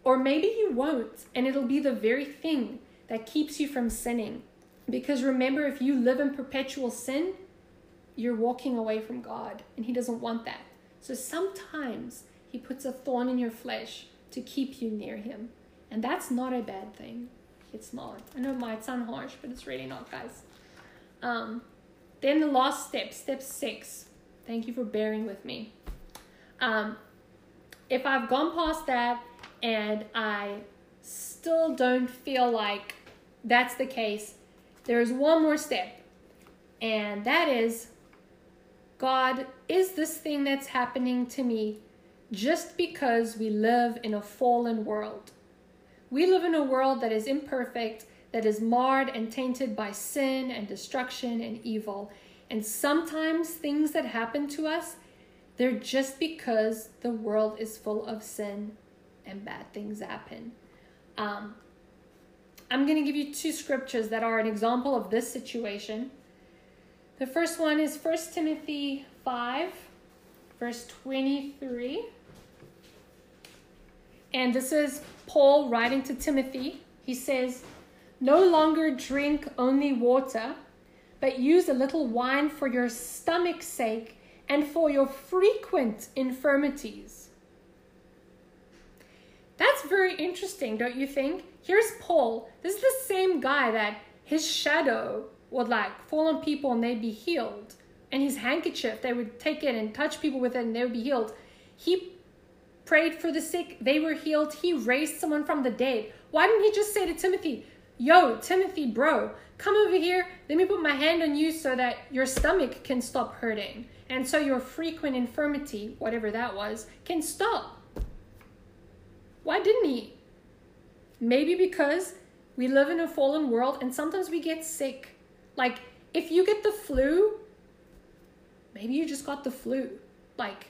Or maybe you won't, and it'll be the very thing that keeps you from sinning. Because remember, if you live in perpetual sin, you're walking away from God, and He doesn't want that. So sometimes He puts a thorn in your flesh to keep you near Him. And that's not a bad thing. It's not. I know it might sound harsh, but it's really not, guys. Um, then the last step, step six. Thank you for bearing with me. Um, if I've gone past that and I still don't feel like that's the case, there's one more step, and that is God, is this thing that's happening to me just because we live in a fallen world? We live in a world that is imperfect, that is marred and tainted by sin and destruction and evil. And sometimes things that happen to us, they're just because the world is full of sin and bad things happen. Um, I'm going to give you two scriptures that are an example of this situation. The first one is 1 Timothy 5, verse 23. And this is Paul writing to Timothy. He says, No longer drink only water, but use a little wine for your stomach's sake and for your frequent infirmities. That's very interesting, don't you think? Here's Paul. This is the same guy that his shadow would like fall on people and they'd be healed. And his handkerchief, they would take it and touch people with it and they would be healed. He prayed for the sick, they were healed. He raised someone from the dead. Why didn't he just say to Timothy, Yo, Timothy, bro, come over here. Let me put my hand on you so that your stomach can stop hurting. And so your frequent infirmity, whatever that was, can stop. Why didn't he? Maybe because we live in a fallen world and sometimes we get sick. Like, if you get the flu, maybe you just got the flu. Like,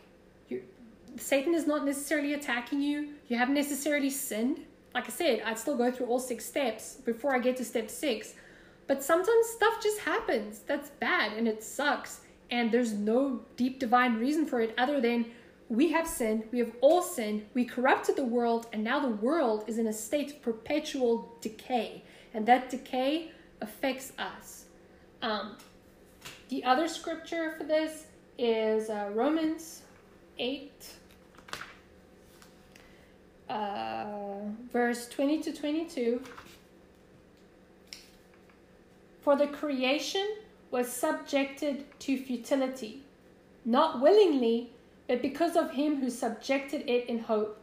Satan is not necessarily attacking you. You haven't necessarily sinned. Like I said, I'd still go through all six steps before I get to step six. But sometimes stuff just happens that's bad and it sucks. And there's no deep divine reason for it other than we have sinned, we have all sinned, we corrupted the world, and now the world is in a state of perpetual decay. And that decay affects us. Um, the other scripture for this is uh, Romans 8, uh, verse 20 to 22. For the creation was subjected to futility, not willingly, but because of him who subjected it in hope.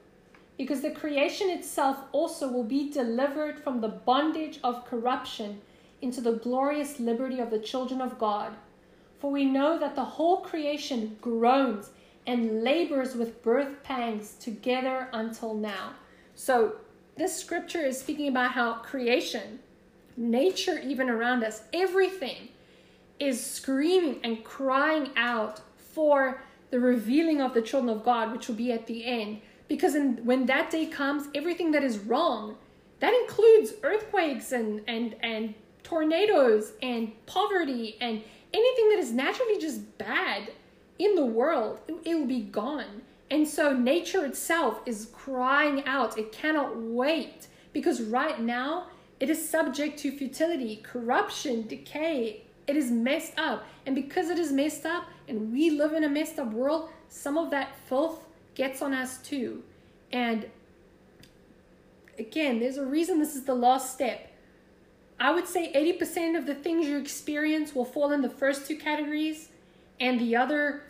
Because the creation itself also will be delivered from the bondage of corruption into the glorious liberty of the children of God. For we know that the whole creation groans and labors with birth pangs together until now. So, this scripture is speaking about how creation, nature, even around us, everything is screaming and crying out for the revealing of the children of God, which will be at the end. Because in, when that day comes, everything that is wrong, that includes earthquakes and, and, and tornadoes and poverty and anything that is naturally just bad in the world, it, will be gone. And so nature itself is crying out. It cannot wait because right now it is subject to futility, corruption, decay. It is messed up. And because it is messed up, and we live in a messed up world, some of that filth gets on us too. And again, there's a reason this is the last step. I would say 80% of the things you experience will fall in the first two categories, and the other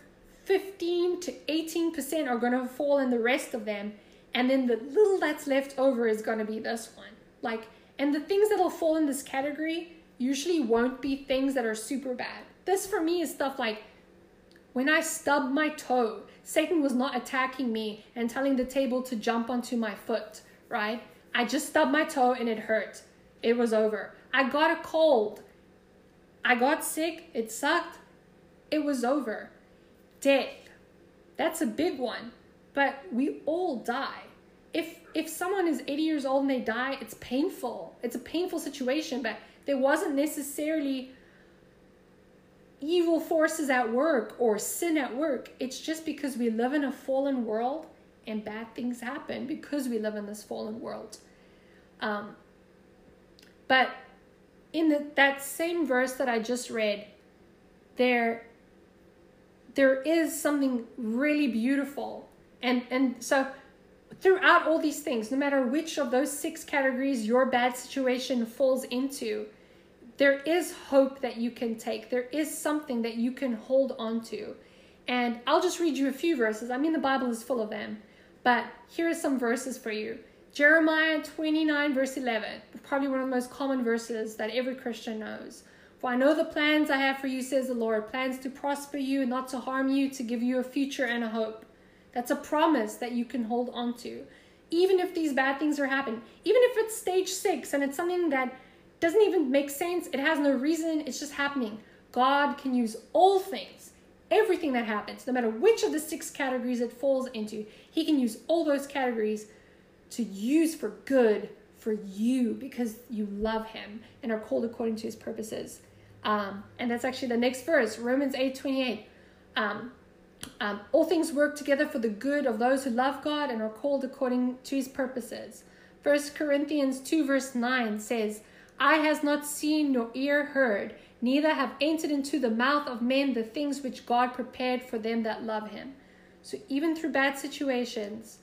15 to 18% are going to fall in the rest of them. And then the little that's left over is going to be this one. Like, and the things that'll fall in this category usually won't be things that are super bad. This for me is stuff like when I stubbed my toe, Satan was not attacking me and telling the table to jump onto my foot, right? I just stubbed my toe and it hurt. It was over. I got a cold. I got sick. It sucked. It was over. Death. That's a big one. But we all die. If if someone is 80 years old and they die, it's painful. It's a painful situation, but there wasn't necessarily evil forces at work or sin at work. It's just because we live in a fallen world and bad things happen because we live in this fallen world. Um, but in the, that same verse that I just read, there there is something really beautiful. And and so throughout all these things, no matter which of those six categories your bad situation falls into, there is hope that you can take. There is something that you can hold on to. And I'll just read you a few verses. I mean, the Bible is full of them. But here are some verses for you. Jeremiah 29, verse 11, probably one of the most common verses that every Christian knows. For I know the plans I have for you, says the Lord plans to prosper you and not to harm you, to give you a future and a hope. That's a promise that you can hold on to. Even if these bad things are happening, even if it's stage six and it's something that doesn't even make sense, it has no reason, it's just happening. God can use all things, everything that happens, no matter which of the six categories it falls into, He can use all those categories to use for good for you because you love him and are called according to his purposes. Um, and that's actually the next verse, Romans 8 28. Um, um, all things work together for the good of those who love God and are called according to his purposes. First Corinthians 2 verse 9 says, Eye has not seen nor ear heard, neither have entered into the mouth of men the things which God prepared for them that love him. So even through bad situations,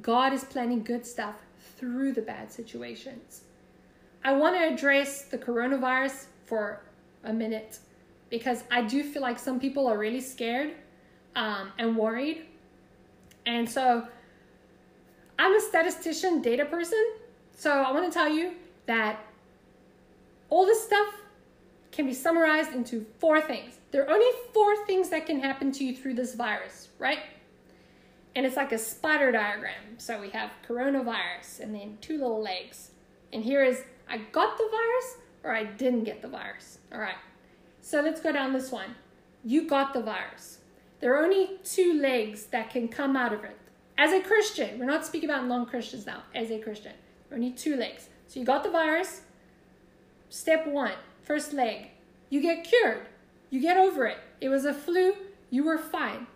God is planning good stuff through the bad situations. I want to address the coronavirus for a minute because I do feel like some people are really scared um, and worried. And so I'm a statistician, data person. So I want to tell you that all this stuff can be summarized into four things. There are only four things that can happen to you through this virus, right? and it's like a spider diagram. So we have coronavirus and then two little legs. And here is I got the virus or I didn't get the virus. All right. So let's go down this one. You got the virus. There are only two legs that can come out of it. As a Christian, we're not speaking about non Christians now. As a Christian, only two legs. So you got the virus. Step one, first leg. You get cured. You get over it. It was a flu. You were fine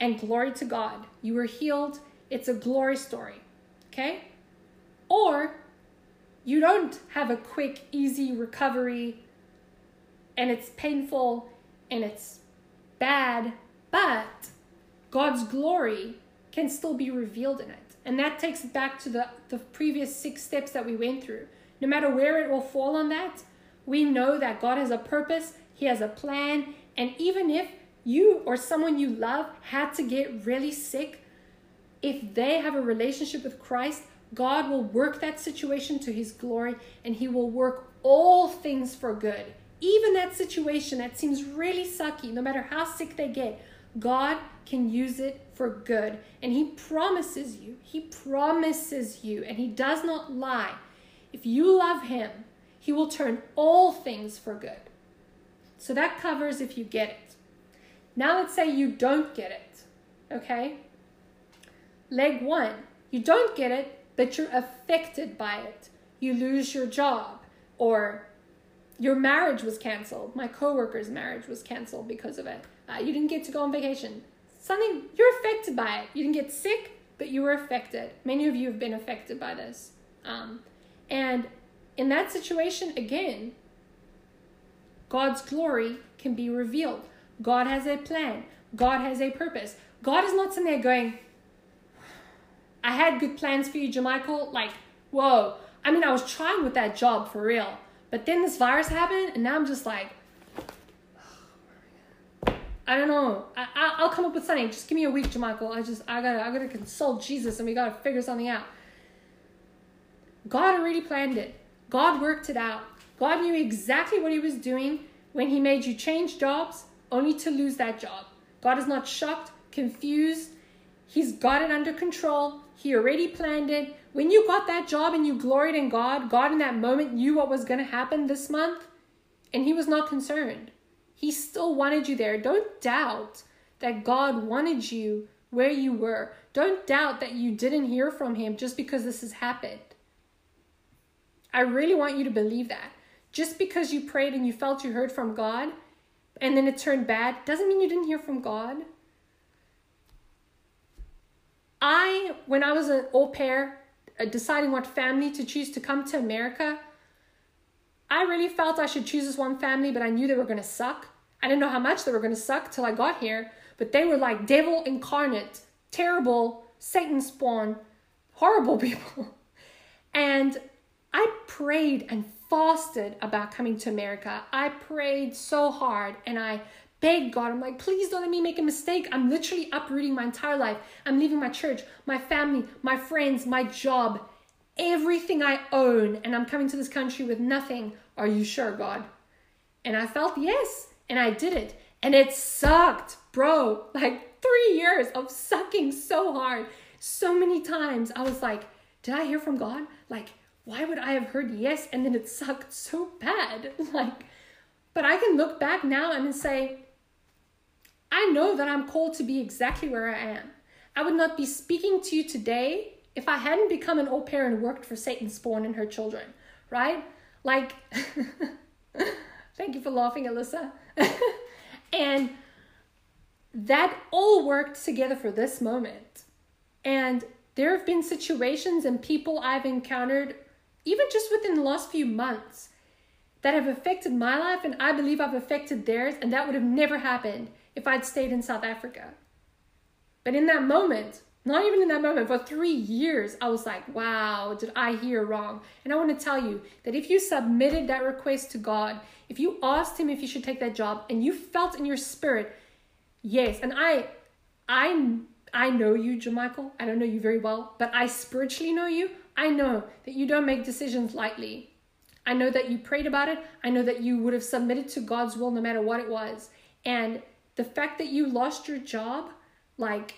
and glory to God. You were healed. It's a glory story. Okay? Or you don't have a quick, easy recovery and it's painful and it's bad, but God's glory can still be revealed in it. And that takes it back to the, the previous six steps that we went through. No matter where it will fall on that, we know that God has a purpose, He has a plan, and even if you or someone you love had to get really sick, if they have a relationship with Christ, God will work that situation to his glory and he will work all things for good. Even that situation that seems really sucky, no matter how sick they get, God can use it for good. And he promises you, he promises you, and he does not lie. If you love him, he will turn all things for good. So that covers if you get it. Now let's say you don't get it, okay? Leg one, you don't get it, but you're affected by it. You lose your job, or your marriage was canceled. My coworker's marriage was canceled because of it. Uh, you didn't get to go on vacation. Something, you're affected by it. You didn't get sick, but you were affected. Many of you have been affected by this. Um, and in that situation, again, God's glory can be revealed. God has a plan. God has a purpose. God is not sitting there going, I had good plans for you, Jamichael. Like, whoa. I mean, I was trying with that job for real. But then this virus happened, and now I'm just like, I don't know. I, will come up with something. Just give me a week, Jamichael. I just, I gotta, I gotta consult Jesus, and we gotta figure something out. God already planned it. God worked it out. God knew exactly what He was doing when He made you change jobs, only to lose that job. God is not shocked, confused. He's got it under control. He already planned it. When you got that job and you gloried in God, God in that moment knew what was going to happen this month, and He was not concerned. He still wanted you there. Don't doubt that God wanted you where you were. Don't doubt that you didn't hear from Him just because this has happened. I really want you to believe that. Just because you prayed and you felt you heard from God and then it turned bad doesn't mean you didn't hear from God. I, when I was an au pair, uh, deciding what family to choose to come to America, I really felt I should choose this one family, but I knew they were going to suck. I didn't know how much they were going to suck till I got here, but they were like devil incarnate, terrible, Satan spawn, horrible people. And I prayed and fasted about coming to America. I prayed so hard and I beg God. I'm like, please don't let me make a mistake. I'm literally uprooting my entire life. I'm leaving my church, my family, my friends, my job, everything I own, and I'm coming to this country with nothing. Are you sure, God? And I felt yes, and I did it. And it sucked, bro. Like three years of sucking so hard. So many times I was like, did I hear from God? Like, why would I have heard yes and then it sucked so bad? Like, but I can look back now and say, I know that I'm called to be exactly where I am. I would not be speaking to you today if I hadn't become an au pair and worked for Satan's Spawn and her children, right? Like, thank you for laughing, Alyssa. and that all worked together for this moment. And there have been situations and people I've encountered, even just within the last few months, that have affected my life, and I believe I've affected theirs, and that would have never happened if I'd stayed in South Africa. But in that moment, not even in that moment, for three years, I was like, wow, did I hear wrong? And I want to tell you that if you submitted that request to God, if you asked Him if you should take that job, and you felt in your spirit, yes, and I, I, I know you, Jamichael. I don't know you very well, but I spiritually know you. I know that you don't make decisions lightly. I know that you prayed about it. I know that you would have submitted to God's will no matter what it was. And the fact that you lost your job, like,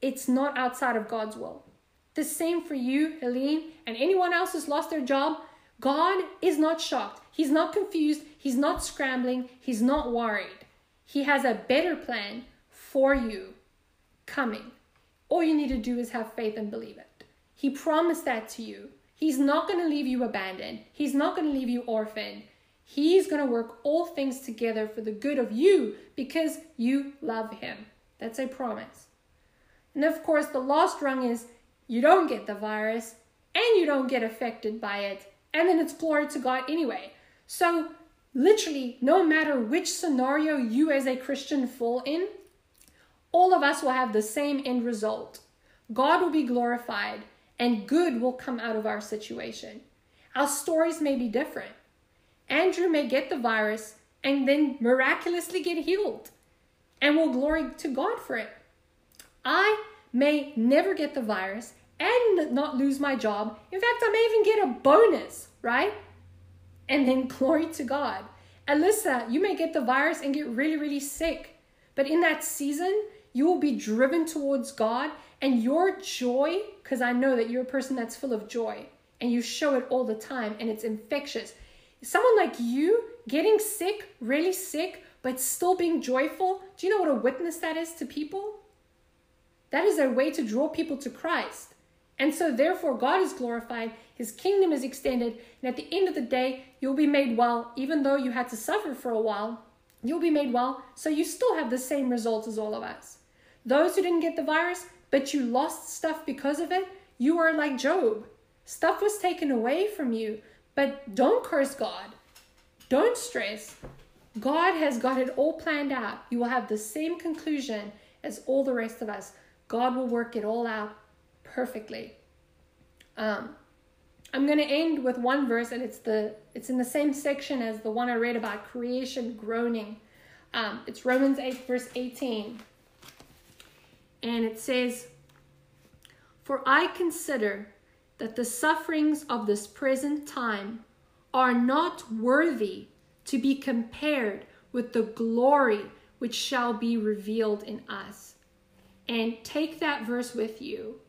it's not outside of God's will. The same for you, Helene, and anyone else who's lost their job. God is not shocked. He's not confused. He's not scrambling. He's not worried. He has a better plan for you coming. All you need to do is have faith and believe it. He promised that to you. He's not going to leave you abandoned. He's not going to leave you orphaned. He's going to work all things together for the good of you because you love him. That's a promise. And of course, the last rung is you don't get the virus and you don't get affected by it. And then it's glory to God anyway. So, literally, no matter which scenario you as a Christian fall in, all of us will have the same end result. God will be glorified and good will come out of our situation. Our stories may be different. Andrew may get the virus and then miraculously get healed, and will glory to God for it. I may never get the virus and not lose my job. In fact, I may even get a bonus, right? And then glory to God. Alyssa, you may get the virus and get really, really sick. But in that season, you will be driven towards God and your joy, because I know that you're a person that's full of joy and you show it all the time and it's infectious. Someone like you getting sick, really sick, but still being joyful, do you know what a witness that is to people? That is a way to draw people to Christ. And so, therefore, God is glorified, His kingdom is extended, and at the end of the day, you'll be made well, even though you had to suffer for a while. You'll be made well, so you still have the same results as all of us. Those who didn't get the virus, but you lost stuff because of it, you are like Job. Stuff was taken away from you, but don't curse God. Don't stress. God has got it all planned out. You will have the same conclusion as all the rest of us. God will work it all out perfectly. Um, I'm going to end with one verse, and it's the it's in the same section as the one I read about creation groaning. Um, it's Romans 8, verse 18. And it says, For I consider that the sufferings of this present time are not worthy to be compared with the glory which shall be revealed in us. And take that verse with you.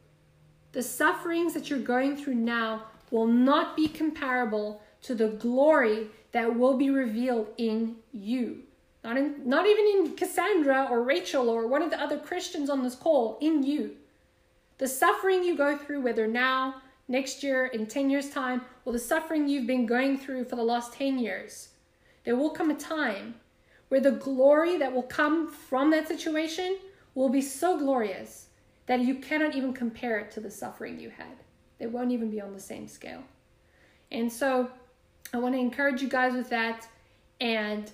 The sufferings that you're going through now will not be comparable to the glory that will be revealed in you. Not, in, not even in Cassandra or Rachel or one of the other Christians on this call, in you. The suffering you go through, whether now, next year, in 10 years' time, or the suffering you've been going through for the last 10 years, there will come a time where the glory that will come from that situation will be so glorious that you cannot even compare it to the suffering you had. They won't even be on the same scale. And so I want to encourage you guys with that. And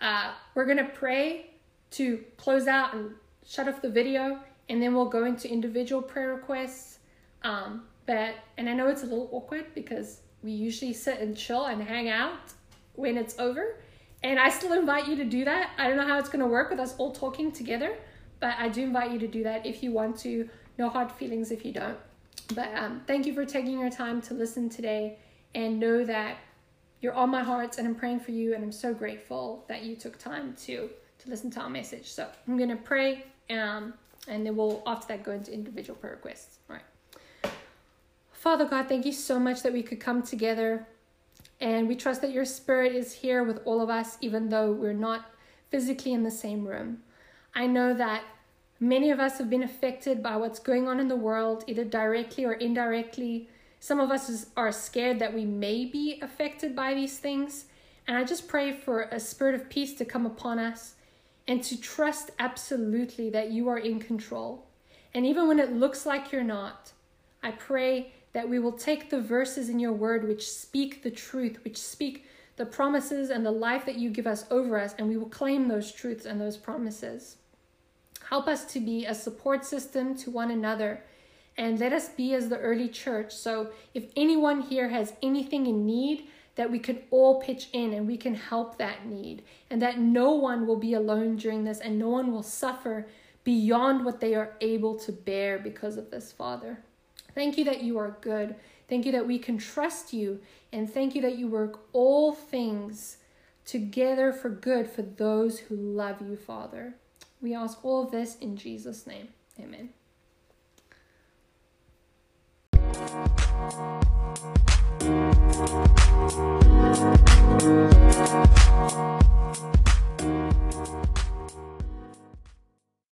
uh, we're going to pray to close out and shut off the video, and then we'll go into individual prayer requests. Um, and I know it's a little awkward because we usually sit and chill and hang out when it's over, And I still invite you to do that. I don't know how it's going to work with us all talking together, but I do invite you to do that if you want to. No hard feelings if you don't. But um, thank you for taking your time to listen today and know that you're on my heart and I'm praying for you and I'm so grateful that you took time to to listen to our message. So I'm gonna pray um, and then we'll after that go into individual prayer requests. All right. Father God, thank you so much that we could come together and we trust that your spirit is here with all of us, even though we're not physically in the same room. I know that many of us have been affected by what's going on in the world, either directly or indirectly. Some of us are scared that we may be affected by these things. And I just pray for a spirit of peace to come upon us and to trust absolutely that you are in control. And even when it looks like you're not, I pray that we will take the verses in your word which speak the truth, which speak the promises and the life that you give us over us, and we will claim those truths and those promises. Help us to be a support system to one another, and let us be as the early church. So, if anyone here has anything in need, that we can all pitch in and we can help that need, and that no one will be alone during this, and no one will suffer beyond what they are able to bear because of this, Father. Thank you that you are good. Thank you that we can trust you. And thank you that you work all things together for good for those who love you, Father. We ask all of this in Jesus' name. Amen.